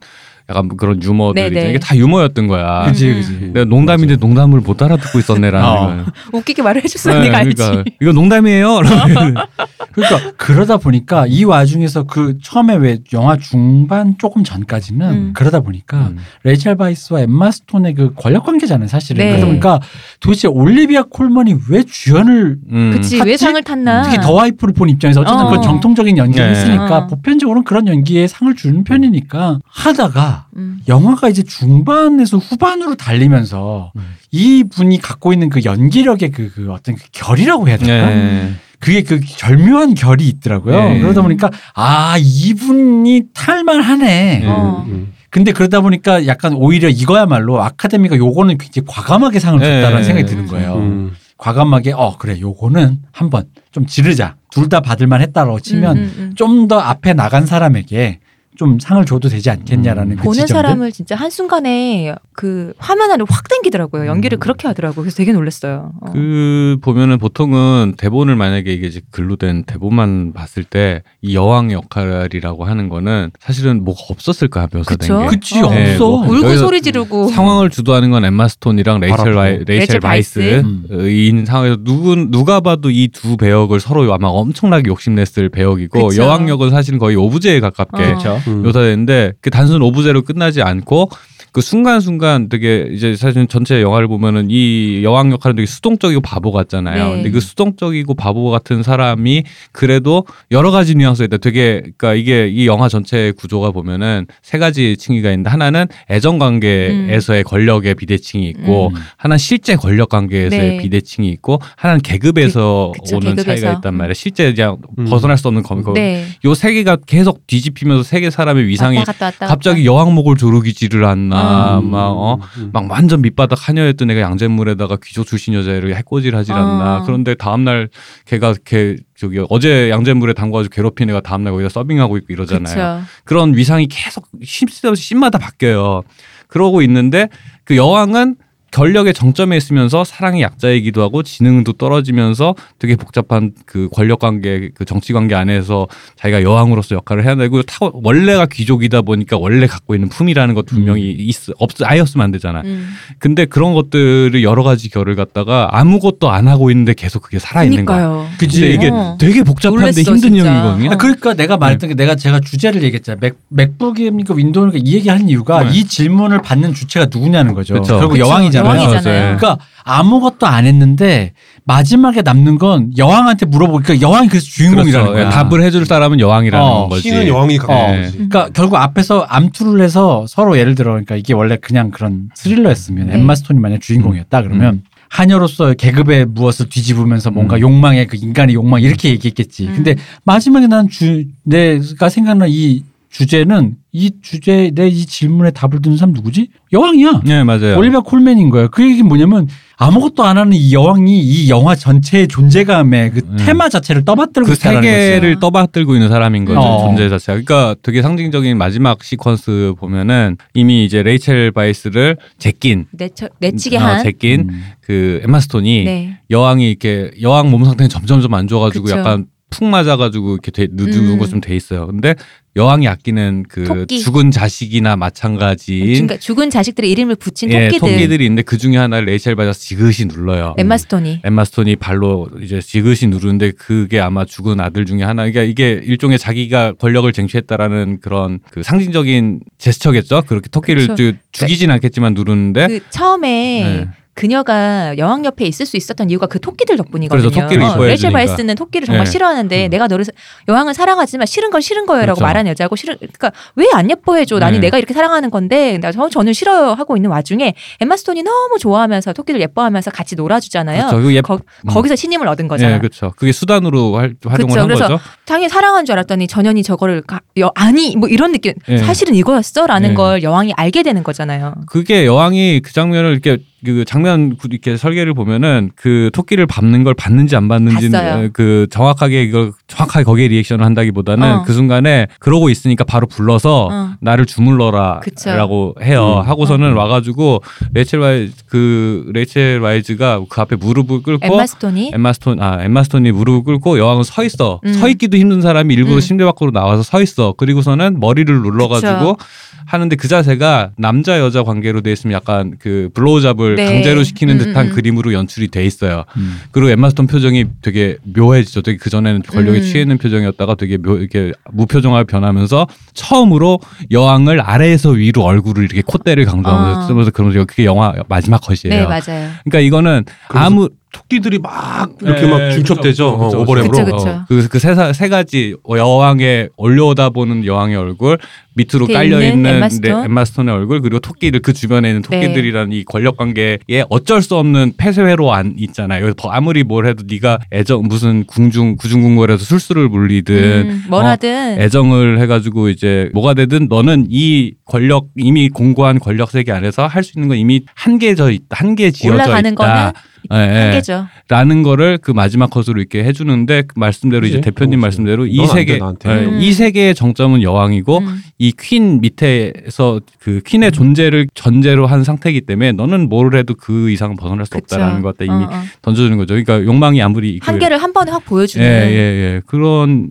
약간 그런 유머들 네. 네. 이게 다 유머였던 거야. 그지 음. 그지. 내가 농담인데 농담을 못 알아듣고 있었네라는 어. 거예요. 웃기게 말을 해줬어 네, 내가 알지 그러니까 이거 농담이에요. 그러니까 그러다 보니까 이 와중에서 그 처음에 왜 영화 중반 조금 전까지는 음. 그러다 보니까 음. 레이첼 바이스와 엠마 스톤의 그 권력 관계잖아요 사실은. 네. 그러다 보니까 도대체 올리비아 콜먼이 왜 주연을 음. 그치? 왜 상을 탔나 특히 더 와이프를 본 입장에서 어쨌든 어. 그 정통적인 연기를 네. 했으니까 어. 보편적으로는 그런 연기에 상을 주는 편이니까 하다가 음. 영화가 이제 중반에서 후반으로 달리면서 음. 이 분이 갖고 있는 그 연기력의 그, 그 어떤 그 결이라고 해야 될까? 네. 그게 그 절묘한 결이 있더라고요. 네. 그러다 보니까 아 이분이 탈만하네. 네. 어. 음. 근데 그러다 보니까 약간 오히려 이거야말로 아카데미가 요거는 굉장히 과감하게 상을 네. 줬다라는 생각이 드는 거예요. 음. 과감하게 어 그래 요거는 한번 좀 지르자 둘 다 받을만 했다라고 치면 음, 음, 음. 좀더 앞에 나간 사람에게 좀 상을 줘도 되지 않겠냐라는 음. 그 보는 지점들. 사람을 진짜 한 순간에 그 화면 안에 확 땡기더라고요. 연기를 음. 그렇게 하더라고요. 그래서 되게 놀랐어요. 어. 그 보면은 보통은 대본을 만약에 이게 이제 글로 된 대본만 봤을 때 이 여왕의 역할이라고 하는 거는 사실은 뭐가 없었을 거야 묘사된? 게. 그치 어. 네, 없어. 뭐 울고 소리 지르고 상황을 주도하는 건 엠마 스톤이랑 레이첼. 바이, 레이첼 레이첼 바이스. 바이스인 상황에서 누구 누가 봐도 이 두 배역을 서로 아마 엄청나게 욕심냈을 배역이고 그쵸. 여왕 역은 사실 거의 오브제에 가깝게 어. 음. 묘사되는데 그 단순 오브제로 끝나지 않고 그 순간순간 되게 이제 사실 전체 영화를 보면은 이 여왕 역할은 되게 수동적이고 바보 같잖아요. 네. 근데 그 수동적이고 바보 같은 사람이 그래도 여러 가지 뉘앙스가 있다. 되게 그러니까 이게 이 영화 전체 구조가 보면은 세 가지 층위가 있는데 하나는 애정 관계에서의 권력의 비대칭이 있고 음. 하나는 실제 권력 관계에서의 네. 비대칭이 있고 하나는 계급에서 그- 그쵸, 오는 계급에서. 차이가 있단 말이에요. 실제 그냥 음. 벗어날 수 없는 검. 네. 요세 개가 계속 뒤집히면서 세 개 사람의 위상이 왔다 갔다 왔다 갑자기 갔다. 여왕목을 조르기지를 않나 아. 음. 막 어. 음. 막 완전 밑바닥 하녀였던 애가 양잿물에다가 귀족 출신 여자애를 해코지를 하질 않나 아. 그런데 다음 날 걔가 걔 저기 어제 양잿물에 담궈가지고 괴롭힌 애가 다음 날 거기다 서빙하고 있고 이러잖아요 그쵸. 그런 위상이 계속 심쓰없이 씬마다 바뀌어요 그러고 있는데 그 여왕은 권력의 정점에 있으면서 사랑의 약자이기도 하고 지능도 떨어지면서 되게 복잡한 그 권력 관계 그 정치 관계 안에서 자기가 여왕으로서 역할을 해야 되고 타 원래가 귀족이다 보니까 원래 갖고 있는 품이라는 것 분명히 있없 아예 없으면 안 되잖아. 음. 근데 그런 것들을 여러 가지 결을 갖다가 아무것도 안 하고 있는데 계속 그게 살아 있는 거야. 그치. 근데 이게 어. 되게 복잡한데 놀랬어, 힘든. 영이거든요. 아, 그러니까 내가 말했던 게 내가 제가 주제를 얘기했잖아. 맥, 맥북입니까 윈도우입니까 이 얘기하는 이유가 네. 이 질문을 받는 주체가 누구냐는 거죠. 그쵸. 결국 그쵸, 여왕이잖아요. 여왕이잖아요. 그러니까 아무것도 안 했는데 마지막에 남는 건 여왕한테 물어보니까 여왕이 그래서 주인공이라는 그렇죠. 거야. 답을 해줄 사람은 여왕이라는 어, 거지. 신은 여왕이 갖고 어. 거지. 그러니까 결국 앞에서 암투를 해서 서로 예를 들어 그러니까 이게 원래 그냥 그런 스릴러였으면 네. 엠마 스톤이 만약 주인공이었다 그러면 하녀로서 계급의 무엇을 뒤집으면서 뭔가 음. 욕망의 그 인간의 욕망 이렇게 얘기했겠지. 음. 근데 마지막에 난 주 내가 생각난 이 주제는 이 주제 내 이 질문에 답을 듣는 사람 누구지? 여왕이야. 네 맞아요. 올리비아 콜맨인 거예요. 그 얘기 뭐냐면 아무것도 안 하는 이 여왕이 이 영화 전체의 존재감의 그 음. 테마 자체를 떠받들고 그 있다는 세계를. 떠받들고 있는 사람인 거죠 어. 존재 자체가. 그러니까 되게 상징적인 마지막 시퀀스 보면은 이미 이제 레이첼 바이스를 제낀 내쳐, 내치게 어, 한. 제낀 음. 그 엠마 스톤이 네. 여왕이 이렇게 여왕 몸 상태는 점점점 안 좋아가지고 그쵸. 약간 풍 맞아가지고 이렇게 돼, 누- 음. 누운 것좀 돼 있어요. 근데 여왕이 아끼는 그 토끼. 죽은 자식이나 마찬가지인 그러니까 죽은 자식들의 이름을 붙인 예, 토끼들. 토끼들이 있는데 그 중에 하나를 레이첼 바이스 지그시 눌러요. 엠마 스톤이. 엠마 스톤이 발로 이제 지그시 누르는데 그게 아마 죽은 아들 중에 하나. 그러니까 이게 일종의 자기가 권력을 쟁취했다라는 그런 그 상징적인 제스처겠죠. 그렇게 토끼를 그쵸. 주- 죽이진 않겠지만 누르는데 그 처음에 네. 그녀가 여왕 옆에 있을 수 있었던 이유가 그 토끼들 덕분이거든요. 그래서 토끼를 어, 레이첼. 바이스는 토끼를 정말 네. 싫어하는데 음. 내가 너를 사- 여왕을 사랑하지만 싫은 건 싫은 거예요라고 그렇죠. 말하는 여자고 싫은 그러니까 왜 안 예뻐해줘? 나는 네. 내가 이렇게 사랑하는 건데 나 저- 저는 싫어요 하고 있는 와중에 엠마 스톤이 너무 좋아하면서 토끼를 예뻐하면서 같이 놀아주잖아요. 그렇죠. 그 예- 거, 음. 거기서 신임을 얻은 거잖아. 예, 그렇죠. 그게 수단으로 활, 활용을 그쵸. 한 그래서 거죠. 당연히 사랑한 줄 알았더니 전현이 저거를 가, 여, 아니 뭐 이런 느낌 예. 사실은 이거였어라는 예. 걸 여왕이 알게 되는 거잖아요. 그게 여왕이 그 장면을 이렇게 그 장면 구- 이렇게 설계를 보면은 그 토끼를 밟는 걸 봤는지 안 봤는지는 봤어요. 그 정확하게 이걸 정확하게 거기에 리액션을 한다기보다는 어. 그 순간에 그러고 있으니까 바로 불러서 어. 나를 주물러라라고 해요. 음. 하고서는 와가지고 레이첼 와이즈 그 레이첼 와이즈가 그 앞에 무릎을 꿇고 엠마 스톤이 엠마 스톤 아 엠마 스톤이 무릎을 꿇고 여왕은 서 있어 음. 서 있기도 힘든 사람이 일부러 음. 침대 밖으로 나와서 서 있어 그리고서는 머리를 눌러가지고 하는데 그 자세가 남자 여자 관계로 돼 있으면 약간 그 blow job을 네. 강제로 시키는 음, 듯한 음, 음. 그림으로 연출이 돼 있어요. 음. 그리고 엠마 스톤 표정이 되게 묘해지죠. 되게 그 전에는 권력에 음. 취해 있는 표정이었다가 되게 묘 이렇게 무표정하게 변하면서 처음으로 여왕을 아래에서 위로 얼굴을 이렇게 콧대를 강조하면서 어. 쓰면서 그러면서 그게 영화 마지막 컷이에요. 네 맞아요. 그러니까 이거는 아무 토끼들이 막 이렇게 네, 막 중첩되죠. 그쵸, 그쵸, 어, 오버랩으로. 그쵸. 어, 그, 그 세, 사- 세 가지 여왕의 올려다 보는 여왕의 얼굴 밑으로 깔려 있는 있는 엠마 스톤. 네, 엠마 스톤의 얼굴 그리고 토끼들 그 주변에 있는 네. 토끼들이라는 이 권력 관계에 어쩔 수 없는 폐쇄회로 안 있잖아요. 여기서 아무리 뭘 해도 네가 애정 무슨 궁중 구중궁궐에서 술수를 부리든 음, 뭐라든 애정을 해가지고 이제 뭐가 되든 너는 이 권력 이미 공고한 권력 세계 안에서 할 수 있는 건 이미 한계져 있다 한계 지어져 올라가는 있다. 예, 예. 한계죠. 라는 거를 그 마지막 컷으로 이렇게 해주는데 그 말씀대로 이제 그치? 대표님 어, 말씀대로 이 세계. 예, 음. 이 세계의 정점은 여왕이고 음. 이퀸 밑에서 그 퀸의 존재를 전제로 한 상태이기 때문에 너는 뭘 해도 그 이상은 벗어날 수 그쵸. 없다라는 것 같다 이미 어, 어. 던져주는 거죠. 그러니까 욕망이 아무리 그- 한계를 한 번에 확 보여주는 예, 예, 예. 그런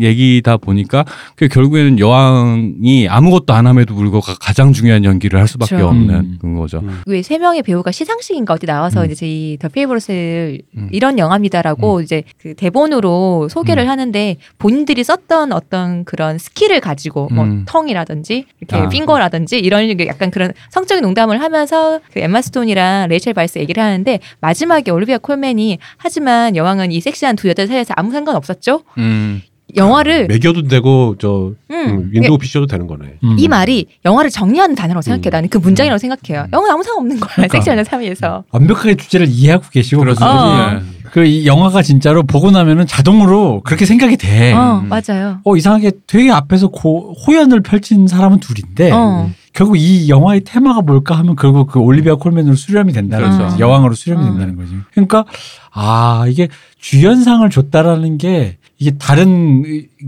얘기다 보니까 그 결국에는 여왕이 아무것도 안 함에도 불구하고 가장 중요한 연기를 할 수밖에 그쵸. 없는 음. 그런 거죠. 음. 왜 세 명의 배우가 시상식인가 어디 나와서 음. 이제 이더 페이버릿을 음. 이런 영화입니다라고 이제 그 대본으로 소개를 음. 하는데 본인들이 썼던 어떤 그런 스킬을 가지고 뭐 음. tongue이라든지 이렇게 아. finger라든지 이런 게 약간 그런 성적인 농담을 하면서 그 엠마 스톤이랑 레이첼 바이스 얘기를 하는데 마지막에 올리비아 콜맨이 하지만 여왕은 이 섹시한 두 여자 사이에서 아무 상관 없었죠. 음. 영화를 매겨도 되고 저 음, 음, 윈도우 PC여도 되는 거네. 음. 이 말이 영화를 정리하는 단어라고 생각해. 음. 나는 그 문장이라고 생각해요. 영화는 아무 상관없는 거야. 그러니까. 섹시한 여자 사이에서. 완벽하게 주제를 이해하고 계시고 그렇죠. 어. 네. 그이 영화가 진짜로 보고 나면은 자동으로 그렇게 생각이 돼. 어, 음. 맞아요. 어 이상하게 되게 앞에서 고, 호연을 펼친 사람은 둘인데 어. 결국 이 영화의 테마가 뭘까 하면 결국 그 올리비아 콜맨으로 수렴이 된다는 그렇죠. 거지 여왕으로 수렴이 어. 된다는 거지 그러니까 아 이게 주연상을 줬다라는 게 이게 다른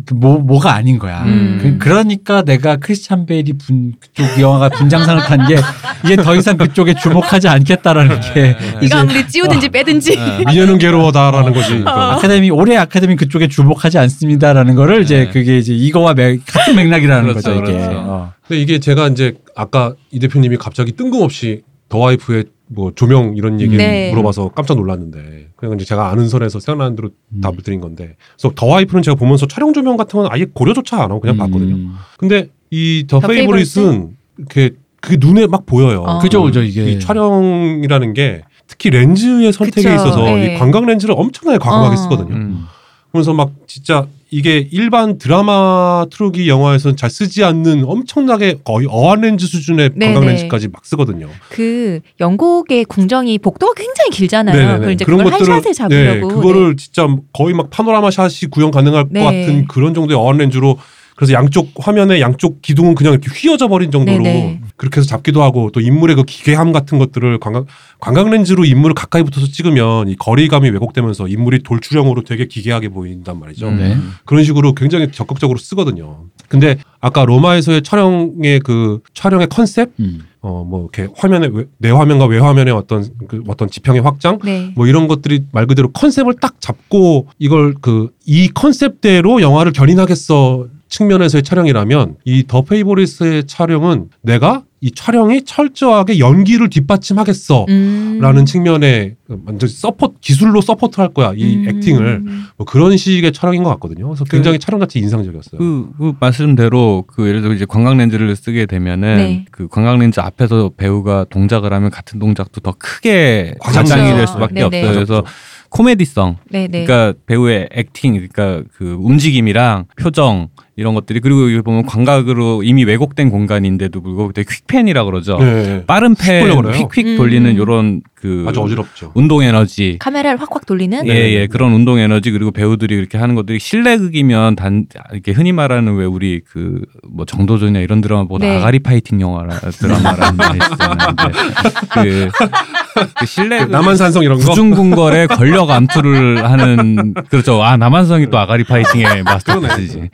그 뭐 뭐가 아닌 거야 음. 그, 그러니까 내가 크리스찬 베일이 분 그쪽 영화가 분장상을 탄 게 이제 더 이상 그쪽에 주목하지 않겠다라는 게 이제 이거 아무리 찌우든지 빼든지. 네. 미녀는 괴로워다라는 거지. 어. 아카데미 올해 아카데미 그쪽에 주목하지 않습니다라는 거를 이제 네. 그게 이제 이거와 매, 같은 맥락이라는 그렇죠, 거죠 이게. 그렇죠. 어. 근데 이게 제가 이제 아까 이 대표님이 갑자기 뜬금없이 더 와이프의 뭐 조명 이런 얘기 네. 물어봐서 깜짝 놀랐는데 그냥 이제 제가 아는 선에서 생각나는 대로 음. 답을 드린 건데 그래서 더 와이프는 제가 보면서 촬영 조명 같은 건 아예 고려조차 안 하고 그냥 봤거든요. 음. 근데 이 더, 더 페이보릿은 이렇게 그 눈에 막 보여요. 어. 그죠 그죠 이게 이 촬영이라는 게 특히 렌즈의 선택에 그쵸. 있어서 네. 이 광각 렌즈를 엄청나게 과감하게 어. 쓰거든요. 음. 그래서 막 진짜 이게 일반 드라마 트루기 영화에서는 잘 쓰지 않는 엄청나게 거의 어안 렌즈 수준의 네네. 광각 렌즈까지 막 쓰거든요. 그 영국의 궁정이 복도가 굉장히 길잖아요. 네네네. 그걸 이제 그런 것들을 한 샷에 잡으려고. 네, 그거를 진짜 거의 막 파노라마 샷이 구형 가능할 네. 것 같은 그런 정도의 어안 렌즈로 그래서 양쪽 화면에 양쪽 기둥은 그냥 이렇게 휘어져 버린 정도로 네네. 그렇게 해서 잡기도 하고 또 인물의 그 기괴함 같은 것들을 관광 관광 렌즈로 인물을 가까이 붙어서 찍으면 이 거리감이 왜곡되면서 인물이 돌출형으로 되게 기괴하게 보인단 말이죠. 음. 네. 그런 식으로 굉장히 적극적으로 쓰거든요. 근데 아까 로마에서의 촬영의 그 촬영의 컨셉 음. 어뭐 이렇게 화면에 외- 내 화면과 외 화면의 어떤 그 어떤 지평의 확장 네. 뭐 이런 것들이 말 그대로 컨셉을 딱 잡고 이걸 그 이 컨셉대로 영화를 견인하겠어 측면에서의 촬영이라면 이 더 페이보릿의 촬영은 내가 이 촬영이 철저하게 연기를 뒷받침하겠어 음. 라는 측면에 완전 support 기술로 support할 거야 이 음. acting을 뭐 그런 식의 촬영인 것 같거든요. 그래서 굉장히 촬영 자체 인상적이었어요. 그, 그 말씀대로 그 예를 들어 이제 광각 렌즈를 쓰게 되면은 네. 그 광각 렌즈 앞에서 배우가 동작을 하면 같은 동작도 더 크게 과장. 과장이 될 그렇죠. 수밖에 네네. 없어요. 그래서 코미디성 네네. 그러니까 배우의 acting, 그러니까 그 움직임이랑 표정 이런 것들이 그리고 여기 보면 광각으로 이미 왜곡된 공간인데도 불구하고 되게 퀵펜이라 그러죠. 네. 빠른 펜. 휙휙 음. 돌리는 요런 그 아주 어지럽죠. 운동 에너지. 카메라를 확확 돌리는. 예, 예. 그런 운동 에너지 그리고 배우들이 이렇게 하는 것들이 실내극이면 단 이렇게 흔히 말하는 왜 우리 그 뭐 정도전이나 이런 드라마보다 네. 아가리 파이팅 영화라 드라마라는 있잖아요. 근데 그, 그 실내극 남한산성 이런 거. 구중궁궐의 권력 암투를 하는 그렇죠. 아 남한성이 또 아가리 파이팅의 마스터피스지.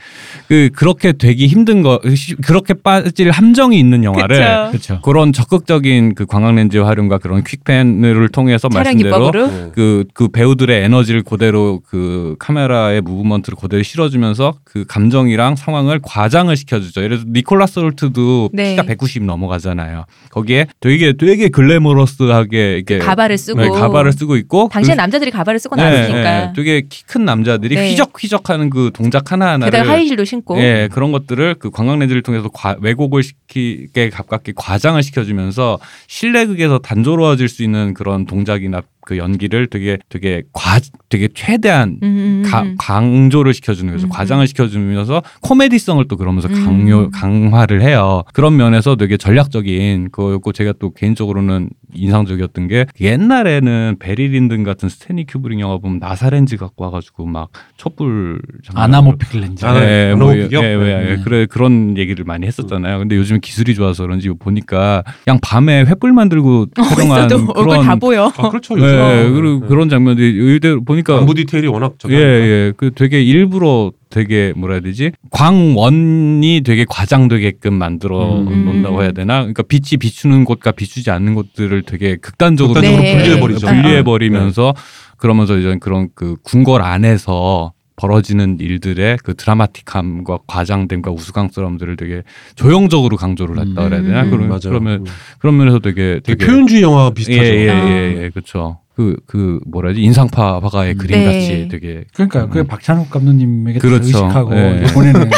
그 그렇게 되기 힘든 거 시- 그렇게 빠질 함정이 있는 영화를 그쵸. 그런 적극적인 그 관광 렌즈 활용과 그런 퀵펜 을 통해서 말씀대로 기법으로. 네. 그, 그 배우들의 에너지를 그대로 그 카메라의 무브먼트를 그대로 실어주면서 그 감정이랑 상황을 과장을 시켜주죠. 예를 들어 니콜라스 홀트도 네. 키가 190 넘어가잖아요. 거기에 되게 되게 글래머러스하게 이게 가발을 쓰고. 네, 가발을 쓰고 있고 당시에 그- 남자들이 가발을 쓰고 네, 나왔으니까. 네, 되게 키 큰 남자들이 네. 휘적휘적하는 그 동작 하나 하나를 하이힐도 신고. 예, 그런 것들을 그 광각 렌즈를 통해서 과- 왜곡을 시키게 가깝게 과장을 시켜주면서 실내극에서 단조로워질 수 있는 그런 동작이나 그 연기를 되게 되게 과 되게 최대한 음, 음, 가- 음. 강조를 시켜주는 거죠. 음, 과장을 시켜주면서 코미디성을 또 그러면서 음. 강요 강화를 해요. 그런 면에서 되게 전략적인 거였고 제가 또 개인적으로는 인상적이었던 게 옛날에는 배리 린든 같은 스탠리 큐브릭 영화 보면 나사 렌즈 갖고 와가지고 막 촛불 아나모픽 렌즈. 아, 네, 뭐, 예? 예, 예, 네. 그래 그런 얘기를 많이 했었잖아요. 근데 요즘 기술이 좋아서 그런지 보니까 그냥 밤에 횃불 만들고 촬영한 있어도 얼굴 다 그런 보여. 아, 그렇죠. 네, 요즘. 그리고 네. 그런 장면들이 의대로 보니까 안구 디테일이 워낙 예. 예. 그 되게 일부러 되게 뭐라 해야 되지? 광원이 되게 과장되게끔 만들어 음. 놓는다고 해야 되나? 그러니까 빛이 비추는 곳과 비추지 않는 곳들을 되게 극단적으로 극단적으로 네. 분리해 버리죠. 분리해 버리면서 그러면서 이제 그런 그 궁궐 안에서 벌어지는 일들의 그 드라마틱함과 과장됨과 우스꽝스러움들을 되게 조형적으로 강조를 했다 그래야 되나? 음, 그러면 맞아요. 그러면 음. 그런 면에서 되게 되게 되게 표현주의 영화 비슷하죠. 예, 예, 아. 예, 예, 그렇죠. 그, 그, 뭐라지, 인상파 화가의 음. 그림 네. 같이 되게. 그러니까 그 음. 박찬욱 감독님에게 그렇죠. 의식하고 예. 보내는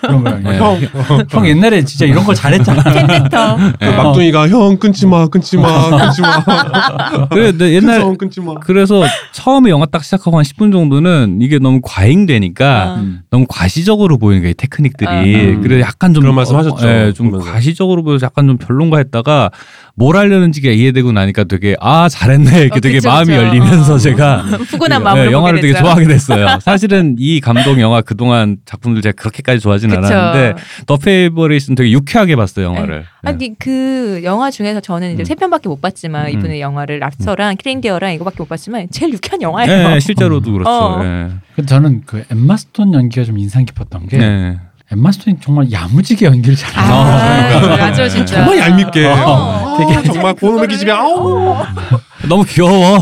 그런 거예요. 예. 형, 형 옛날에 진짜 이런 거 잘했잖아. 팬데터. 그 막둥이가 형 끊지 마, 끊지 마, 끊지 마. 그래, 내 옛날, 형 끊지 마. 그래서 처음에 영화 딱 시작하고 한 10분 정도는 이게 너무 과잉되니까 아. 음. 너무 과시적으로 보이는 거예요, 테크닉들이. 아, 음. 그래서 약간 좀. 그런 말씀 하셨죠, 예, 좀 보면서. 과시적으로 보여서 약간 좀 별론가 했다가 뭘 하려는지가 이해되고 나니까 되게, 아, 잘했네. 이렇게 어, 되게 그쵸, 마음이 그쵸. 열리면서 어. 제가. 푸근한 예, 마음으로 영화를 보게 되게. 좋아하게 됐어요. 사실은 이 감독 영화 그동안 작품들 제가 그렇게까지 좋아하진 그쵸. 않았는데 더 페이버릿은 되게 유쾌하게 봤어요 영화를. 아니 그 영화 중에서 저는 이제 음. 세 편밖에 못 봤지만 음. 이분의 영화를 랍스터랑 킬링디어랑 이거밖에 못 봤지만 제일 유쾌한 네, 영화예요. 네, 실제로도 그렇죠. 어. 네. 근데 저는 그 엠마 스톤 연기가 좀 인상 깊었던 게 네. 엠마 스톤이 정말 야무지게 연기를 잘해요. 아, 그러니까. 맞아 진짜. 정말 얄밉게. 어. 되게 정말 고놈의 기집애. 아우. 너무 귀여워.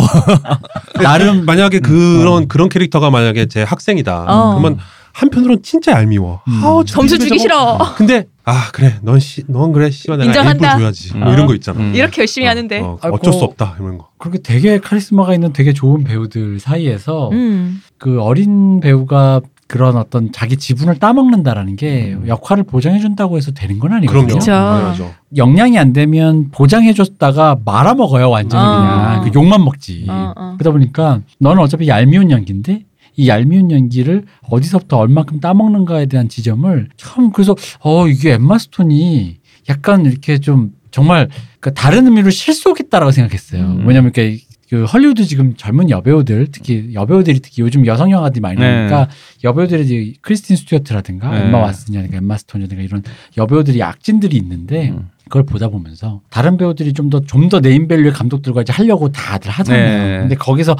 나름 만약에 그런 그런 캐릭터가 만약에 제 학생이다. 어. 그러면 한편으로는 진짜 얄미워. 음. 아우, 저 점수 주기 저거. 싫어. 근데 아 그래, 넌 씨, 넌 그래, 씨발 내가 인정한다. 줘야지. 뭐 음. 이런 거 있잖아. 음. 이렇게 열심히 어, 하는데. 어. 어쩔 수 없다 이런 거. 그렇게 되게 카리스마가 있는 되게 좋은 배우들 사이에서 음. 그 어린 배우가 그런 어떤 자기 지분을 따먹는다라는 게 음. 역할을 보장해준다고 해서 되는 건 아니거든요. 당연하죠. 영향이 안 되면 보장해줬다가 말아먹어요 완전히 어. 그냥 그 욕만 먹지. 어, 어. 그러다 보니까 너는 어차피 얄미운 연기인데 이 얄미운 연기를 어디서부터 얼마큼 따먹는가에 대한 지점을 처음 그래서 어 이게 엠마 스톤이 약간 이렇게 좀 정말 그 다른 의미로 실속있다라고 생각했어요. 음. 왜냐면 이렇게 그 헐리우드 지금 젊은 여배우들 특히 여배우들이 특히 요즘 여성 영화들이 많이 네. 나오니까 여배우들이 이제 크리스틴 스튜어트라든가 네. 엠마 왓슨이라든가 엠마 스톤이라든가 이런 여배우들이 약진들이 있는데 음. 그걸 보다 보면서 다른 배우들이 좀 더 좀 더 name value의 감독들과 이제 하려고 다들 하잖아요. 네. 근데 거기서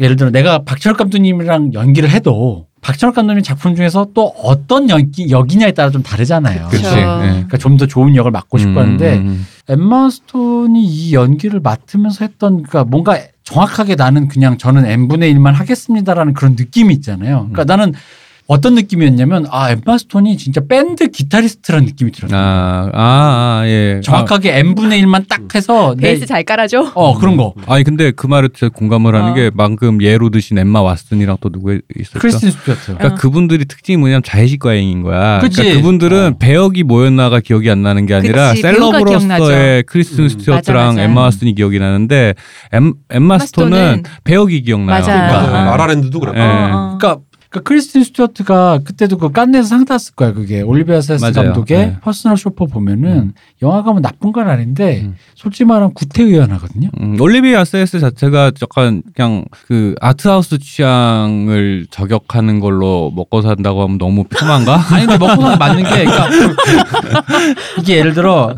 예를 들어 내가 박찬욱 감독님이랑 연기를 해도 박찬욱 감독님 작품 중에서 또 어떤 연기 역이냐에 따라 좀 다르잖아요. 그치. 네. 그러니까 좀 더 좋은 역을 맡고 싶고 하는데 음, 엠마 스톤이 이 연기를 맡으면서 했던 그러니까 뭔가 정확하게 나는 그냥 저는 n분의 1만 하겠습니다라는 그런 느낌이 있잖아요. 그러니까 나는 어떤 느낌이었냐면 아 엠마 스톤이 진짜 밴드 기타리스트라는 느낌이 들었어요. 아, 아, 아, 예. 정확하게 n분의 1만 딱 해서 내- 베이스 잘 깔아줘. 어 그런 거 아, 아니 근데 그 말에 제가 공감을 하는 어. 게 방금 예로 드신 엠마 왓슨이랑 또 누구 있었죠? 크리스틴 스튜어트. 그러니까 어. 그분들이 특징이 뭐냐면 자의식과잉인 거야. 그치. 그러니까 그분들은 어. 배역이 뭐였나가 기억이 안 나는 게 아니라 그치, 기억나죠. 크리스틴 음. 스튜어트랑. 엠마 왓슨이 기억이 나는데 엠, 엠마 스톤은 배역이 기억나요. 맞아. 그러니까. 어. 라라랜드도 그랬고. 예. 어, 어. 그러니까 그러니까 크리스틴 스튜어트가 그때도 그 깐느에서 상 탔을 거야 그게 올리비에 아사야스 맞아요. 감독의 네. 퍼스널 쇼퍼 보면은 영화가 뭐 나쁜 건 아닌데 음. 솔직히 말하면 구태의연하거든요. 음, 올리비에 아사야스 자체가 약간 그냥 그 arthouse 취향을 저격하는 걸로 먹고 산다고 하면 너무 폄한가? 아니 근데 먹고 사는 맞는 게 그러니까 이게 예를 들어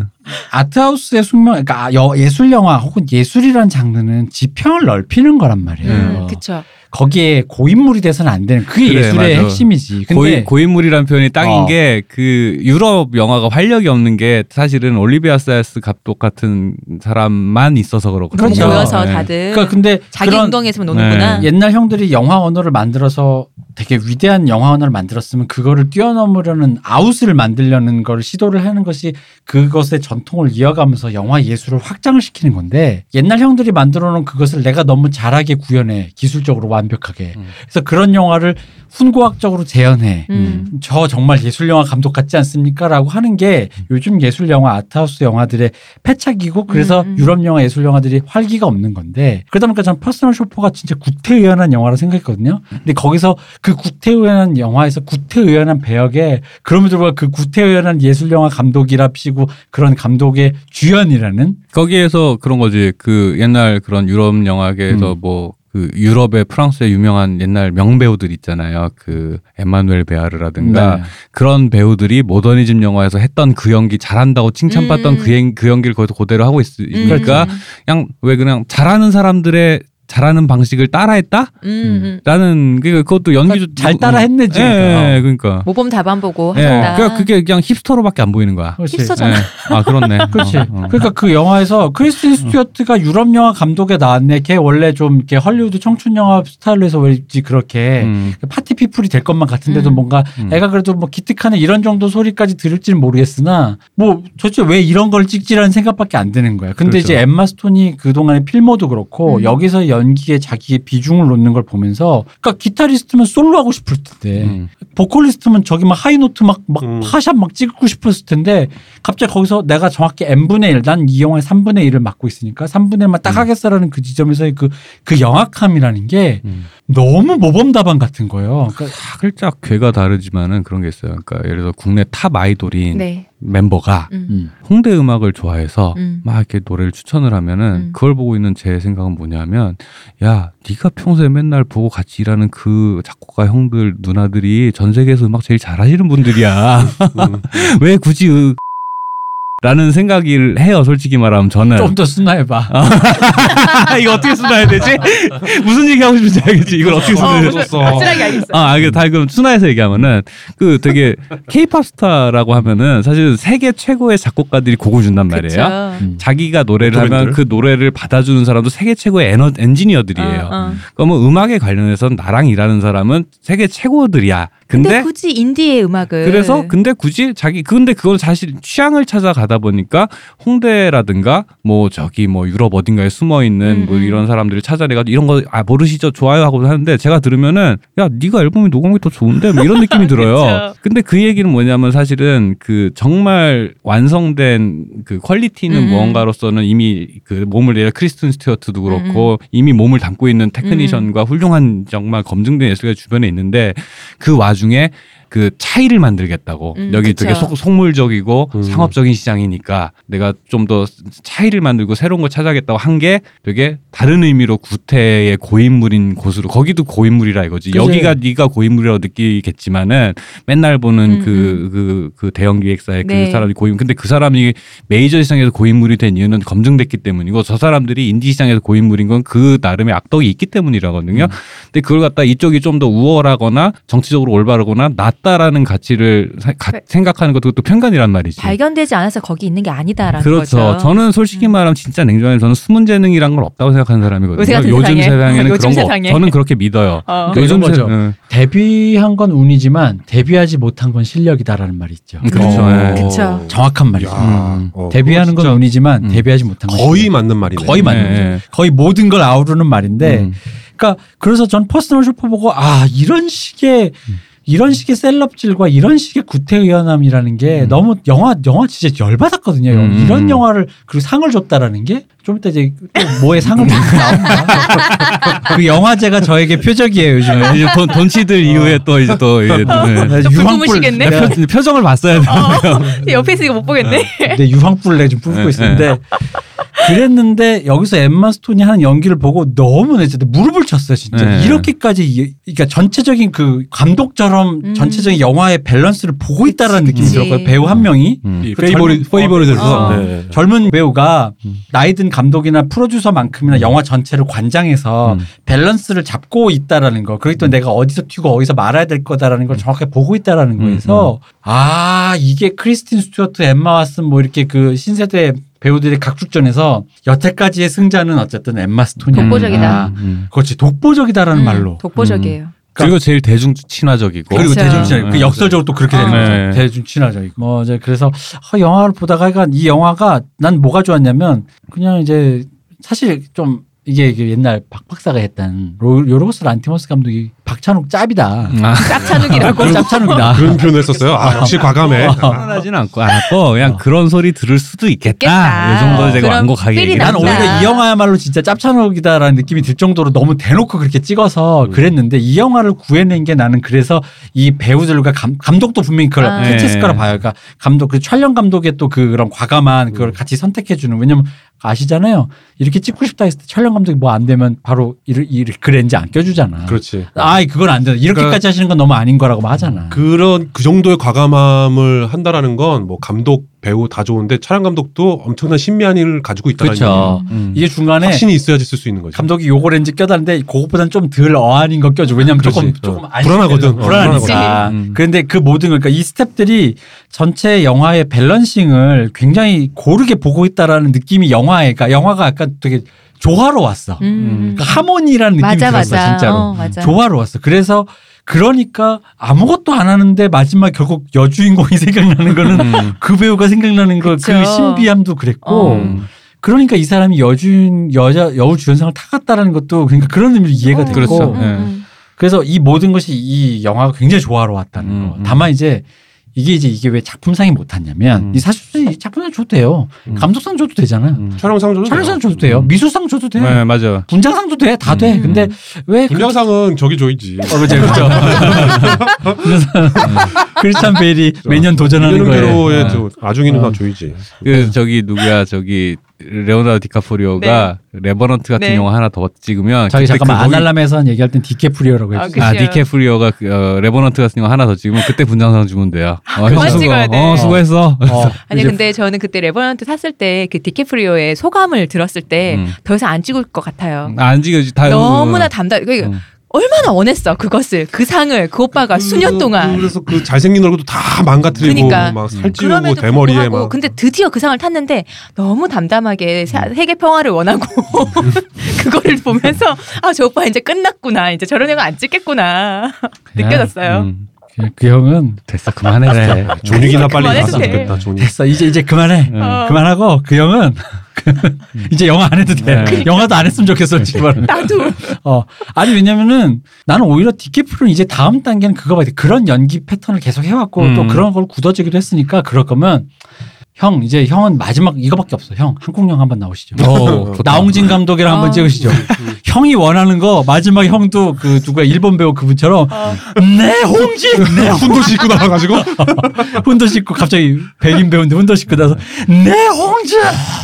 아트하우스의 숙명 그러니까 여- 예술 영화 혹은 예술이라는 장르는 지평을 넓히는 거란 말이에요. 음, 그쵸. 거기에 고인물이 돼서는 안 되는 그게 그래, 예술의 맞아. 핵심이지. 근데 고인, 고인물이라는 표현이 딱인 어. 게그 유럽 영화가 활력이 없는 게 사실은 올리비아 세스 감독 같은 사람만 있어서 그렇거든요. 그렇죠. 모여서 네. 다들 그러니까 근데 자기 운동에서만 노는구나. 네. 옛날 형들이 영화 언어를 만들어서 되게 위대한 영화 언어를 만들었으면 그거를 뛰어넘으려는 아웃을 만들려는 걸 시도를 하는 것이 그것의 전통을 이어가면서 영화 예술을 확장을 시키는 건데 옛날 형들이 만들어 놓은 그것을 내가 너무 잘하게 구현해 기술적으로 완벽하게 음. 그래서 그런 영화를 훈고학적으로 재현해 음. 저 정말 예술 영화 감독 같지 않습니까? 라고 하는 게 요즘 예술 영화 arthouse 영화들의 패착이고 그래서 음, 음. 유럽 영화 예술 영화들이 활기가 없는 건데 그러다 보니까 전 퍼스널 쇼퍼가 진짜 구태의연한 영화라 생각했거든요. 근데 거기서 그 구태의연한 영화에서 구태의연한 배역에 그럼에도 불구하고 그 구태의연한 예술 영화 감독이랍시고 그런 감독의 주연이라는 거기에서 그런 거지. 그 옛날 그런 유럽 영화계에서 음. 뭐그 유럽의 프랑스의 유명한 옛날 명배우들 있잖아요. 그 에마누엘 베아르라든가 네. 그런 배우들이 모더니즘 영화에서 했던 그 연기 잘한다고 칭찬받던 음. 그, 연- 그 연기를 거기서 그대로 하고 있으니까 음. 그냥 왜 그냥 잘하는 사람들의 잘하는 방식을 따라했다? 음, 음. 라는 그 그것도 연기도 그러니까 잘 따라했네, 지금. 예, 예, 그러니까. 모범 답안 보고 예, 하셨다. 그러니까 그게 그냥 hipster로밖에 안 보이는 거야. 그렇지. hipster잖아. 예. 아 그렇네. 그렇지. 어, 어. 그러니까 그 영화에서 크리스틴 스튜어트가 유럽 영화 감독에 나왔네. 걔 원래 좀 이렇게 헐리우드 청춘 영화 스타일로 해서 왜지 그렇게 음. party people이 될 것만 같은데도 음. 뭔가 음. 애가 그래도 뭐 기특하네 이런 정도 소리까지 들을지는 모르겠으나 뭐 도대체 왜 이런 걸 찍지라는 생각밖에 안 드는 거야. 근데 그렇죠. 이제 엠마 스톤이 그 동안의 필모도 그렇고 음. 여기서 연기에 자기의 비중을 놓는 걸 보면서 그러니까 기타리스트면 솔로 하고 싶을 텐데 음. 보컬리스트면 저기 막 high note 막, 막 음. 파 sharp 막 찍고 싶었을 텐데 갑자기 거기서 내가 정확히 n분의 1, 난 이 영화의 3분의 1을 맡고 있으니까 3분의 1만 딱 음. 하겠어라는 그 지점에서의 그, 그 영악함이라는 게 음. 너무 모범답안 같은 거예요. 그러니까 살짝 궤가 다르지만은 그런 게 있어요. 그러니까 예를 들어 국내 top 아이돌인 네. 멤버가 음. 음. 홍대 음악을 좋아해서 음. 막 이렇게 노래를 추천을 하면은 음. 그걸 보고 있는 제 생각은 뭐냐면 야 네가 평소에 맨날 보고 같이 일하는 그 작곡가 형들 누나들이 전 세계에서 음악 제일 잘하시는 분들이야 음. 왜 굳이 으... 라는 생각을 해요 솔직히 말하면 저는 좀 더 순화해 봐. 이거 어떻게 순화해야 되지 무슨 얘기 하고 싶은지 알겠지 이걸 어떻게 순화해야 되지 었어 확실하게 알겠어. 아, 알겠 다 그럼 순화해서 얘기하면은 그 되게 케이팝 스타라고 하면은 사실 세계 최고의 작곡가들이 곡을 준단 말이에요. 그쵸. 음. 자기가 노래를 하면? 그 노래를 받아주는 사람도 세계 최고의 에너, 엔지니어들이에요. 어, 어. 그러면 음악에 관련해서는 나랑 일하는 사람은 세계 최고들이야. 근데, 근데, 굳이 인디의 음악을 그래서 근데 굳이 자기 근데 그건 사실 취향을 찾아가다 보니까 홍대라든가 뭐 저기 뭐 유럽 어딘가에 숨어 있는 음, 뭐 음. 이런 사람들을 찾아내가지고 이런 거 아 모르시죠 좋아요 하고 하는데 제가 들으면은 야 네가 앨범이 녹음이 더 좋은데 뭐 이런 느낌이 들어요. 근데 그 얘기는 뭐냐면 사실은 그 정말 완성된 그 quality는 음. 무언가로서는 이미 그 몸을 내려 크리스틴 스튜어트도 음, 그렇고 이미 몸을 담고 있는 테크니션과 훌륭한 정말 검증된 예술가 주변에 있는데 그 와 중에 그 차이를 만들겠다고 음, 여기 그쵸. 되게 속, 속물적이고 음. 상업적인 시장이니까 내가 좀 더 차이를 만들고 새로운 걸 찾아겠다고 한 게 되게 다른 의미로 구태의 고인물인 곳으로 거기도 고인물이라 이거지 그치. 여기가 네가 고인물이라고 느끼겠지만은 맨날 보는 음, 그그 그 대형 기획사의 네. 그 사람이 고인 근데 그 사람이 메이저 시장에서 고인물이 된 이유는 검증됐기 때문이고 저 사람들이 인디 시장에서 고인물인 건 그 나름의 악덕이 있기 때문이라거든요. 근데 그걸 갖다 이쪽이 좀 더 우월하거나 정치적으로 올바르거나 낫다라는 가치를 사- 가- 그- 생각하는 것도 또 편견이란 말이지. 발견되지 않아서 거기 있는 게 아니다라는 그렇죠. 거죠. 저는 솔직히 말하면 진짜 냉정하게 저는 숨은 재능이란 건 없다고 생각하는 사람이거든요. 요즘 세상에. 세상에는 요즘 그런 거 세상에. 저는 그렇게 믿어요. 어. 세- 거죠. 응. 데뷔한 건 운이지만 데뷔하지 못한 건 실력이다라는 말이 있죠. 음, 그렇죠. 어. 예. 그쵸. 정확한 말이죠. 야, 음. 어, 데뷔하는 건 운이지만 음. 데뷔하지 못한 건 거의 실력. 맞는 말이네. 거의 맞는 네. 거죠. 거의 모든 걸 아우르는 말인데 음. 그러니까 그래서 전 퍼스널 쇼퍼 보고 아 이런 식의 이런 식의 celeb질과 이런 식의 구태의연함이라는 게 음. 너무 영화 영화 진짜 열받았거든요. 음. 이런 영화를 그리고 상을 줬다라는 게 좀 이따 이제 또 뭐에 상을 나옵니다. 그 영화제가 저에게 표적이에요 요즘에. 이제 돈, 돈치들 이후에 또 이제 또 이제 또, 예. 나또 유황불 뿜으시겠네? 내가 표, 표정을 봤어야 돼. 옆에 있으니까 못 보겠네. 내 유황불 내가 좀 뿜고 네, 있었는데 그랬는데 여기서 엠마 스톤이 하는 연기를 보고 너무 내 진짜 무릎을 쳤어요 진짜 네. 이렇게까지 이- 그러니까 전체적인 그 감독처럼 음. 전체적인 영화의 밸런스를 보고 있다라는 느낌이. 들었고요 배우 한 명이 음. 이그 페이보릿 젊은- 페이보릿에서 어. 네. 젊은 배우가 음. 나이든 감독이나 프로듀서만큼이나 영화 전체를 관장해서 음. 밸런스를 잡고 있다라는 거. 그리고 또 내가 어디서 튀고 어디서 말아야 될 거다라는 걸 정확하게 보고 있다라는 음, 거에서 아 이게 크리스틴 스튜어트, 엠마 왓슨 뭐 이렇게 그 신세대 배우들의 각축전에서 여태까지의 승자는 어쨌든 엠마 스톤이 독보적이다. 음, 음. 그렇지 독보적이다라는 음, 말로. 독보적이에요. 그리고 제일 대중 친화적이고 그리고 그렇죠. 대중 친화, 그 네. 역설적으로 또 그렇게 되는 네. 거죠. 대중 친화적이고. 뭐 이제 그래서 어, 영화를 보다가 그러니까 이 영화가 난 뭐가 좋았냐면 그냥 이제 사실 좀 이게 이게 옛날 박 박사가 했던 로- 요르고스 란티모스 감독이 박찬욱 짭이다. 아, 짭찬욱이라고. 짭찬욱이다. 그런 표현을 했었어요. 아, 역시 과감해. 하진 않고 않았고 그냥 그런 소리 들을 수도 있겠다. 있겠다. 이 정도 제가 완곡하게 얘기를 난. 오히려 이 영화야말로 진짜 짭찬욱이다라는 느낌이 들 정도로 너무 대놓고 그렇게 찍어서 그랬는데 이 영화를 구해낸 게 나는 그래서 이 배우들과 감, 감독도 분명히 그걸 아. 캐치했을 네. 거라 봐요. 그러니까 감독 그 촬영 감독의 또 그런 과감한 그걸 같이 선택해 주는 왜냐면 아시잖아요. 이렇게 찍고 싶다 했을 때 촬영 감독이 뭐 안 되면 바로 이, 이, 그 렌즈 안 껴주잖아. 그렇지. 아, 그건 안 된다. 이렇게까지 그러니까 하시는 건 너무 아닌 거라고 하잖아. 그런 그 정도의 과감함을 한다라는 건 뭐 감독 배우 다 좋은데 촬영 감독도 엄청난 신미한을 가지고 있다는 그렇죠. 음. 이게 중간에 확신이 있어야지 쓸 수 있는 거죠. 감독이 요거 렌즈 껴다는데 그것보다는 좀 덜 어안인 거 껴줘. 왜냐면 조금 그렇지. 조금 어. 안 불안하거든. 어, 불안하니까. 불안하거든. 음. 그런데 그 모든 걸 그러니까 이 스탭들이 전체 영화의 밸런싱을 굉장히 고르게 보고 있다라는 느낌이 영화에 그러니까 영화가 약간 되게 조화로웠어. 음. 그러니까 하모니라는 느낌이 맞아 들었어 맞아. 진짜로. 어, 맞아. 조화로웠어. 그래서 그러니까 아무것도 안 하는데 마지막 결국 여주인공이 생각나는 거는 음. 그 배우가 생각나는 거 그. 신비함도 그랬고 어. 음. 그러니까 이 사람이 여주인 여자 여우 주연상을 타갔다라는 것도 그러니까 그런 의미로 이해가 어. 됐고 그렇죠. 음, 네. 음. 그래서 이 모든 것이 이 영화가 굉장히 조화로웠다는 음, 거. 음. 다만 이제 이게 이제 이게 왜 작품상이 못 탔냐면 음. 이 사실 작품상 줘도 돼요. 음. 감독상 줘도 되잖아. 음. 촬영상 줘도 촬영상 돼요. 줘도 돼요. 음. 미술상 줘도 돼. 네, 맞아. 분장상도 돼. 다 돼. 음. 근데 왜 그- 분장상은 저기 줘야지. 어, 그죠, 그죠. 그래서 크리스찬 베일이 매년 도전하는 거예요. 대로의 아. 어. 다 줘야지. 그 저기 누구야 저기 레오나르도 디카프리오가 레버넌트 같은 네. 영화 하나 더 찍으면 저기 그때 잠깐만 그 거기- 아날람에서 얘기할 땐 디케프리오라고 아. 그- 아 그치요. 디케프리오가 그, 어, 레버넌트 같은 영화 하나 더 찍으면 그때 분장상 주면 돼요. 어, 그만 수고, 찍어야 돼. 어, 수고했어. 어, 아니 근데 저는 그때 레버넌트 탔을 때 그 디케프리오의 소감을 들었을 때더 음. 이상 안 찍을 것 같아요. 안 찍어지 다 너무나 담담. 그 음. 얼마나 원했어 그것을 그 상을 그 오빠가 수년 동안. 그래서 그 잘생긴 얼굴도 다 망가뜨리고 그러니까. 막 살찌우고 그럼에도 대머리에 막. 근데 드디어 그 상을 탔는데 너무 담담하게 사- 세계 평화를 원하고 그거를 보면서 아 저 오빠 이제 끝났구나 이제 저런 애가 안 찍겠구나 느껴졌어요. 음. 그, 그 형은 됐어 그만해. 그래. 존익이나 빨리 나왔으면 돼. 좋겠다. 존익. 됐어. 이제 이제 그만해. 음. 어. 그만하고 그 형은 이제 영화 안 해도 돼. 네. 영화도 안 했으면 좋겠어 지금. 말하면. 나도 어 아니 왜냐면은 나는 오히려 디케프는 이제 다음 단계는 그거 봐야 돼. 그런 연기 패턴을 계속 해왔고 음. 또 그런 걸 굳어지기도 했으니까 그럴 거면 형 이제 형은 마지막 이거밖에 없어. 형 한국 영화 한번 나오시죠. 어, 좋다. 나홍진 감독이랑 한번 아. 찍으시죠. 형이 원하는 거 마지막 형도 그 누구야 일본 배우 그분처럼 네 홍진 네 훈도 싣고 나와가지고 훈도 씻고 갑자기 백인 배우인데 훈도 씻고 나서 네 홍진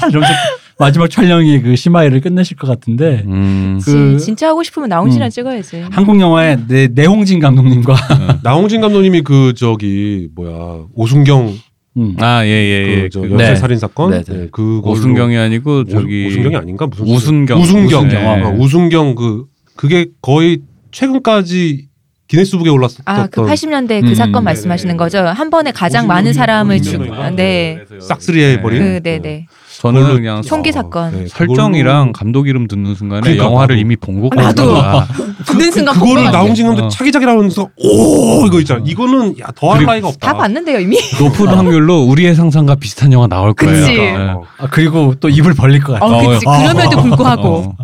이러면서 마지막 촬영이 그 시마이를 끝내실 것 같은데 음. 그- 진- 진짜 하고 싶으면 나홍진이랑 음. 찍어야지. 한국 영화에 내 내홍진 감독님과 나홍진 감독님이 그 저기 뭐야 오순경 음. 아, 예, 예, 예. 그저 그 연쇄 네. 살인 사건 네, 네. 네, 그 오순경이 아니고 저기 오순경이 아닌가 무슨 우순경. 우순경 우순경. 어, 네. 우순경 그 그게 거의 최근까지 기네스북에 올랐었던 아, 그 80년대 그 음. 사건 말씀하시는 거죠? 한 번에 가장 많은 사람을 죽, 오순경이 네. 싹쓸이 해 버린 그, 네, 네. 저는 그냥 총기 사건. 네, 설정이랑 감독 이름 듣는 순간에 그러니까 영화를 나도. 이미 본것 나도. 같아. 듣는 순간 그, 본것 거를 같아. 나홍진 감독 어. 차기작이라면서 오 이거 있잖아 이거는 야 더할 나위가 없다 다 봤는데요, 이미? 높은 확률로 우리의 상상과 비슷한 영화 나올 거예요. 그치. 네. 어. 아, 그리고 또 입을 벌릴 것 같아. 어, 그치. 어, 그럼에도 불구하고. 어.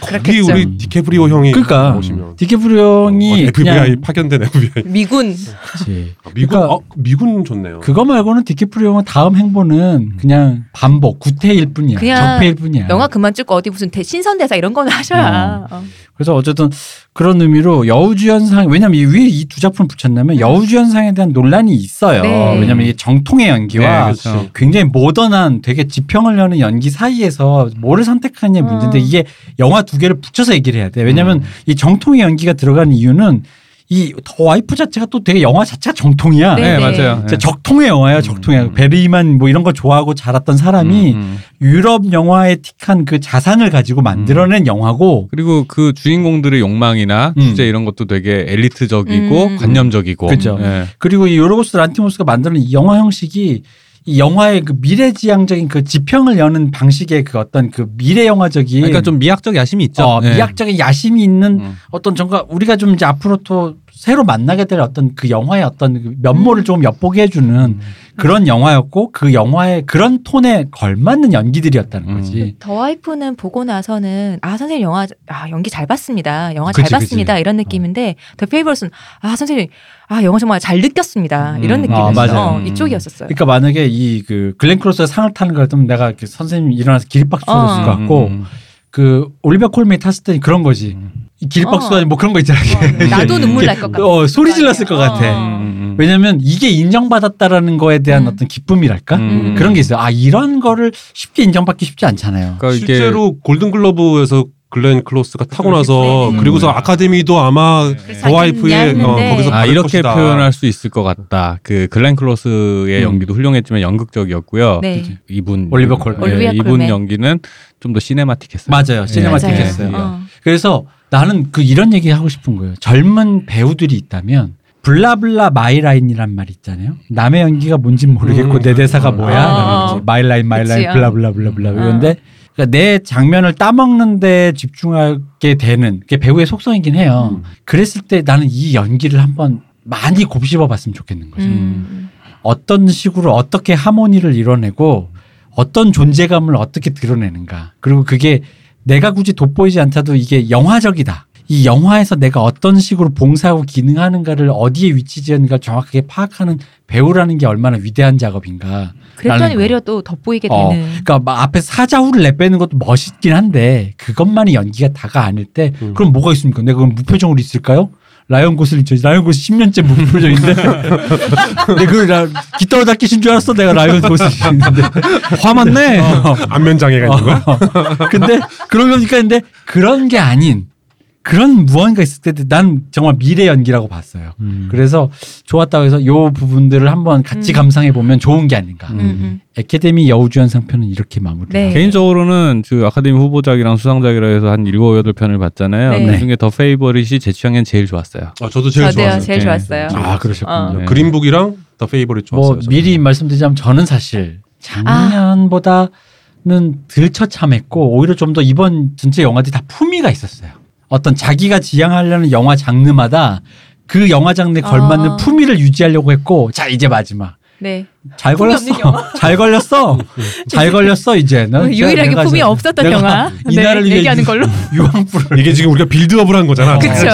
거기 그렇겠죠. 우리 디케프리오 형이 그러니까 오시면 디케프리오 형이 어, FBI 그냥 파견된 FBI 미군. 그치. 아, 미군 그러니까 어, 미군 좋네요 그거 말고는 디케프리오 형은 다음 행보는 그냥 반복 구태일 뿐이야. 그냥 적폐일 뿐이야. 영화 그만 찍고 어디 무슨 대, 신선 대사 이런 거는 하셔야. 어. 그래서 어쨌든 그런 의미로 여우주연상 왜냐면 이 위에 이 두 작품을 붙였냐면 여우주연상에 대한 논란이 있어요. 네. 왜냐면 이게 정통의 연기와 네, 그렇죠. 굉장히 모던한 되게 지평을 여는 연기 사이에서 뭐를 선택하느냐 문제인데 음. 이게 영화 두 개를 붙여서 얘기를 해야 돼. 왜냐면 이 정통의 연기가 들어가는 이유는 이 더 와이프 자체가 또 되게 영화 자체가 정통이야. 네, 네, 네. 맞아요. 진짜 적통의 영화야, 적통의 음. 베리만 뭐 이런 거 좋아하고 자랐던 사람이 음, 음. 유럽 영화에 틱한 그 자산을 가지고 만들어낸 영화고 그리고 그 주인공들의 욕망이나 음. 주제 이런 것도 되게 엘리트적이고 음. 관념적이고. 그죠. 예. 그리고 이 요르고스 란티모스가 만드는 이 영화 형식이 이 영화의 그 미래지향적인 그 지평을 여는 방식의 그 어떤 그 미래 영화적인 그러니까 좀 미학적 야심이 있죠. 어, 예. 미학적인 야심이 있는 음. 어떤 정가 우리가 좀 이제 앞으로 또 새로 만나게 될 어떤 그 영화의 어떤 그 면모를 음. 좀 엿보게 해주는 그런 영화였고 그 영화의 그런 톤에 걸맞는 연기들이었다는 음. 거지. 더 와이프는 보고 나서는 아 선생님 영화 아 연기 잘 봤습니다 영화 그치, 잘 봤습니다 그치. 이런 느낌인데 더 페이버스는 아 선생님 아 영화 정말 잘 느꼈습니다 이런 음. 느낌이었어 아. 어, 음. 이쪽이었었어요 그러니까 만약에 이 그 글렌 크로스가 상을 타는 거였다면 내가 이렇게 선생님 일어나서 기립박수 어. 쳤을 것 같고 음, 음. 그 올리비아 콜메이 탔을 때 그런 거지. 이 기립박수가 어. 아니고 뭐 그런 거 있잖아. 어, 나도 눈물 날 것 같아 어, 소리 질렀을 것 같아. 음, 음. 왜냐면 이게 인정받았다라는 거에 대한 음. 어떤 기쁨이랄까? 음. 그런 게 있어요. 아, 이런 거를 쉽게 인정받기 쉽지 않잖아요. 그러니까 실제로 골든글러브에서 글렌 클로스가 타고 나서 네. 그리고서 아카데미도 아마 더 와이프의 했는데. 어, 거기서 아 이렇게 것이다. 표현할 수 있을 것 같다. 그 글렌 클로스의 음. 연기도 훌륭했지만 연극적이었고요. 네. 이분 올리버 콜맨. 예, 올리비아 이분. 연기는 좀 더 cinematic했어요. 맞아요. cinematic 예, 했어요. 예. 어. 그래서 나는 그 이런 얘기 하고 싶은 거예요. 젊은 배우들이 있다면 blah blah my line이란 말 있잖아요. 남의 연기가 뭔진 모르겠고 음. 내 대사가 뭐야? 어. 라는 거지. my line my line. blah blah blah blah 음. 이건데 그러니까 내 장면을 따먹는 데 집중하게 되는 게 배우의 속성이긴 해요. 음. 그랬을 때 나는 이 연기를 한번 많이 곱씹어 봤으면 좋겠는 거죠. 음. 어떤 식으로 어떻게 하모니를 이뤄내고 어떤 존재감을 어떻게 드러내는가. 그리고 그게 내가 굳이 돋보이지 않다도 이게 영화적이다. 이 영화에서 내가 어떤 식으로 봉사하고 기능하는가를 어디에 위치 지었는가 정확하게 파악하는 배우라는 게 얼마나 위대한 작업인가. 그랬더니. 외려 또 돋보이게 어, 되는 그러니까 막 앞에 사자후를 내빼는 것도 멋있긴 한데 그것만이 연기가 다가 아닐 때 음. 그럼 뭐가 있습니까? 내가 그럼 무표정으로 있을까요? 라이언 고슬링 저 라이언 고슬 10년째 무표정인데 내가 그걸 깃털 닦이신 줄 알았어 내가 라이언 고슬링인데 화맞네. 안면 장애가 있는 거야? 근데 그런 거니까 근데 그런 게 아닌 그런 무언가 있을 때 난 정말 미래 연기라고 봤어요. 음. 그래서 좋았다고 해서 요 부분들을 한번 같이 음. 감상해 보면 좋은 게 아닌가. 음, 음. 에카데미 여우주연 상편은 이렇게 마무리. 네. 개인적으로는 그 아카데미 후보작이랑 수상작이라 해서 한 일곱 여덟 편을 봤잖아요. 네. 그 중에 더 페이버릿이 제 취향엔 제일 좋았어요. 아, 저도 제일 좋았어요. 제일 네. 좋았어요 아 그러셨군요. 어. 네. 그린북이랑 더 페이버릿 좋았어요. 뭐. 미리 말씀드리자면 저는 사실 작년보다는 덜 처참했고 오히려 좀 더 이번 전체 영화들이 다 품위가 있었어요. 어떤 자기가 지향하려는 영화 장르마다 그 영화 장르에 걸맞는 아. 품위를 유지하려고 했고 자 이제 마지막 네. 잘 걸렸어. 잘 걸렸어. 잘 걸렸어 이제. 난 어, 유일하게 내가 품이 없었던 영화. 이날을 네, 위해 얘기하는 유- 걸로. 유황불을 이게 지금 우리가 빌드업을 한 거잖아. 그쵸,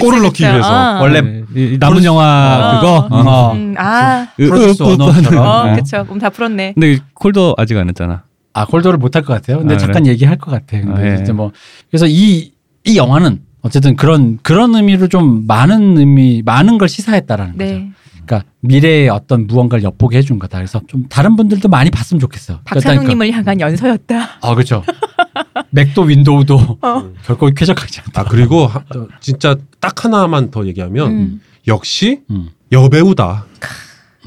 골을 넣기 그쵸. 위해서. 아. 원래 네, 이- 이 남은 영화 어. 그거. 어. 어. 음, 아, 프로듀스 으, 으, 언어처럼. 어, 네. 그쵸. 그럼 다 풀었네. 근데 콜도 아직 안 했잖아. 아 콜도를 못 할 것 같아요. 근데 아, 잠깐 얘기할 것 같아. 근데 아, 예. 이제 뭐 그래서 이 이 영화는 어쨌든 그런 그런 의미로 좀 많은 의미 많은 걸 시사했다라는 거죠. 네. 그러니까 미래의 어떤 무언가를 엿보게 해준 거다. 그래서 좀 다른 분들도 많이 봤으면 좋겠어. 박찬욱님을 향한 연서였다. 아 그렇죠. 맥도 윈도우도 어. 결코 쾌적하지 않다. 아 그리고 하- 어, 진짜 딱 하나만 더 얘기하면 음. 역시 음. 여배우다.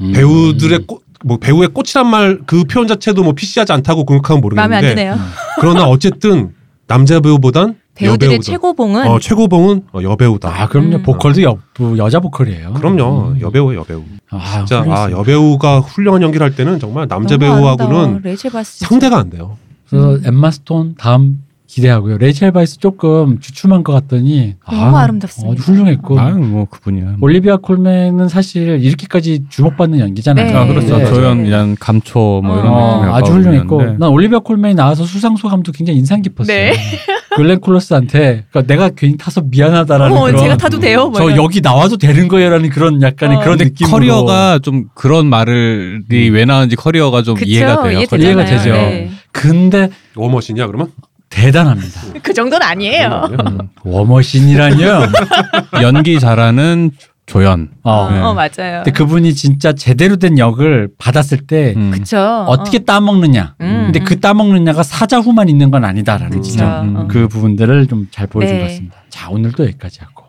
음. 배우들의 꽃, 뭐 배우의 꽃이란 말 그 표현 자체도 뭐 피시하지 않다고 안 모르겠는데 드네요. 그러나 어쨌든 남자 배우보단 배우들의 여배우다. 최고봉은 어, 최고봉은 어, 여배우다. 아 그럼요. 음. 보컬도 여, 부- 여자 보컬이에요. 그럼요 음. 여배우 여배우. 아, 진짜 아. 여배우가 훌륭한 연기를 할 때는 정말 남자. 배우하고는. 상대가 안 돼요. 그래서 음. 엠마 스톤 다음 기대하고요. 레이첼 바이스 조금 주춤한 것 같더니 너무 아, 아름답습니다. 아주 훌륭했고 아, 뭐 그분이야. 올리비아 콜맨은 사실 이렇게까지 주목받는 연기잖아요. 네. 아, 그렇죠. 네. 조연 그냥 감초 뭐 이런 어, 느낌이 아주 훌륭했고. 난 올리비아 콜맨이 나와서 수상 소감도 굉장히 인상 깊었어요. 네. 글렌 클로스한테 그러니까 내가 괜히 타서 미안하다라는 어, 그런 제가 타도 돼요? 뭐저 이런. 여기 나와도 되는 거예요라는 그런 약간의 어. 그런 느낌으로 커리어가 좀 그런 말이 왜 나왔는지 커리어가 좀 그쵸? 이해가 돼요. 이해되잖아요. 이해가 되죠. 네. 근데 워머신이야 그러면? 대단합니다. 그 정도는 아니에요. 음. 워머신이라뇨. 연기 잘하는 조연. 어. 어, 네. 어, 맞아요. 근데 그분이 진짜 제대로 된 역을 받았을 때 음. 그쵸. 어떻게 따먹느냐. 음, 근데 음. 그 따먹느냐가 사자 후만 있는 건 아니다라는 음. 진짜 음. 어. 그 부분들을 좀 잘 보여준 네. 것 같습니다. 자 오늘도 여기까지 하고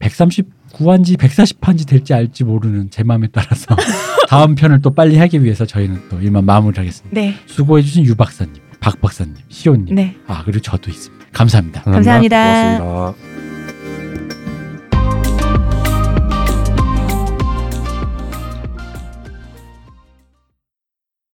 139화인지 140화인지 될지 알지 모르는 제 마음에 따라서 다음 편을 또 빨리 하기 위해서 저희는 또 일만 마무리하겠습니다. 네. 수고해주신 유 박사님, 박 박사님, 시호님, 네. 아 그리고 저도 있습니다. 감사합니다. 감사합니다. 고맙습니다.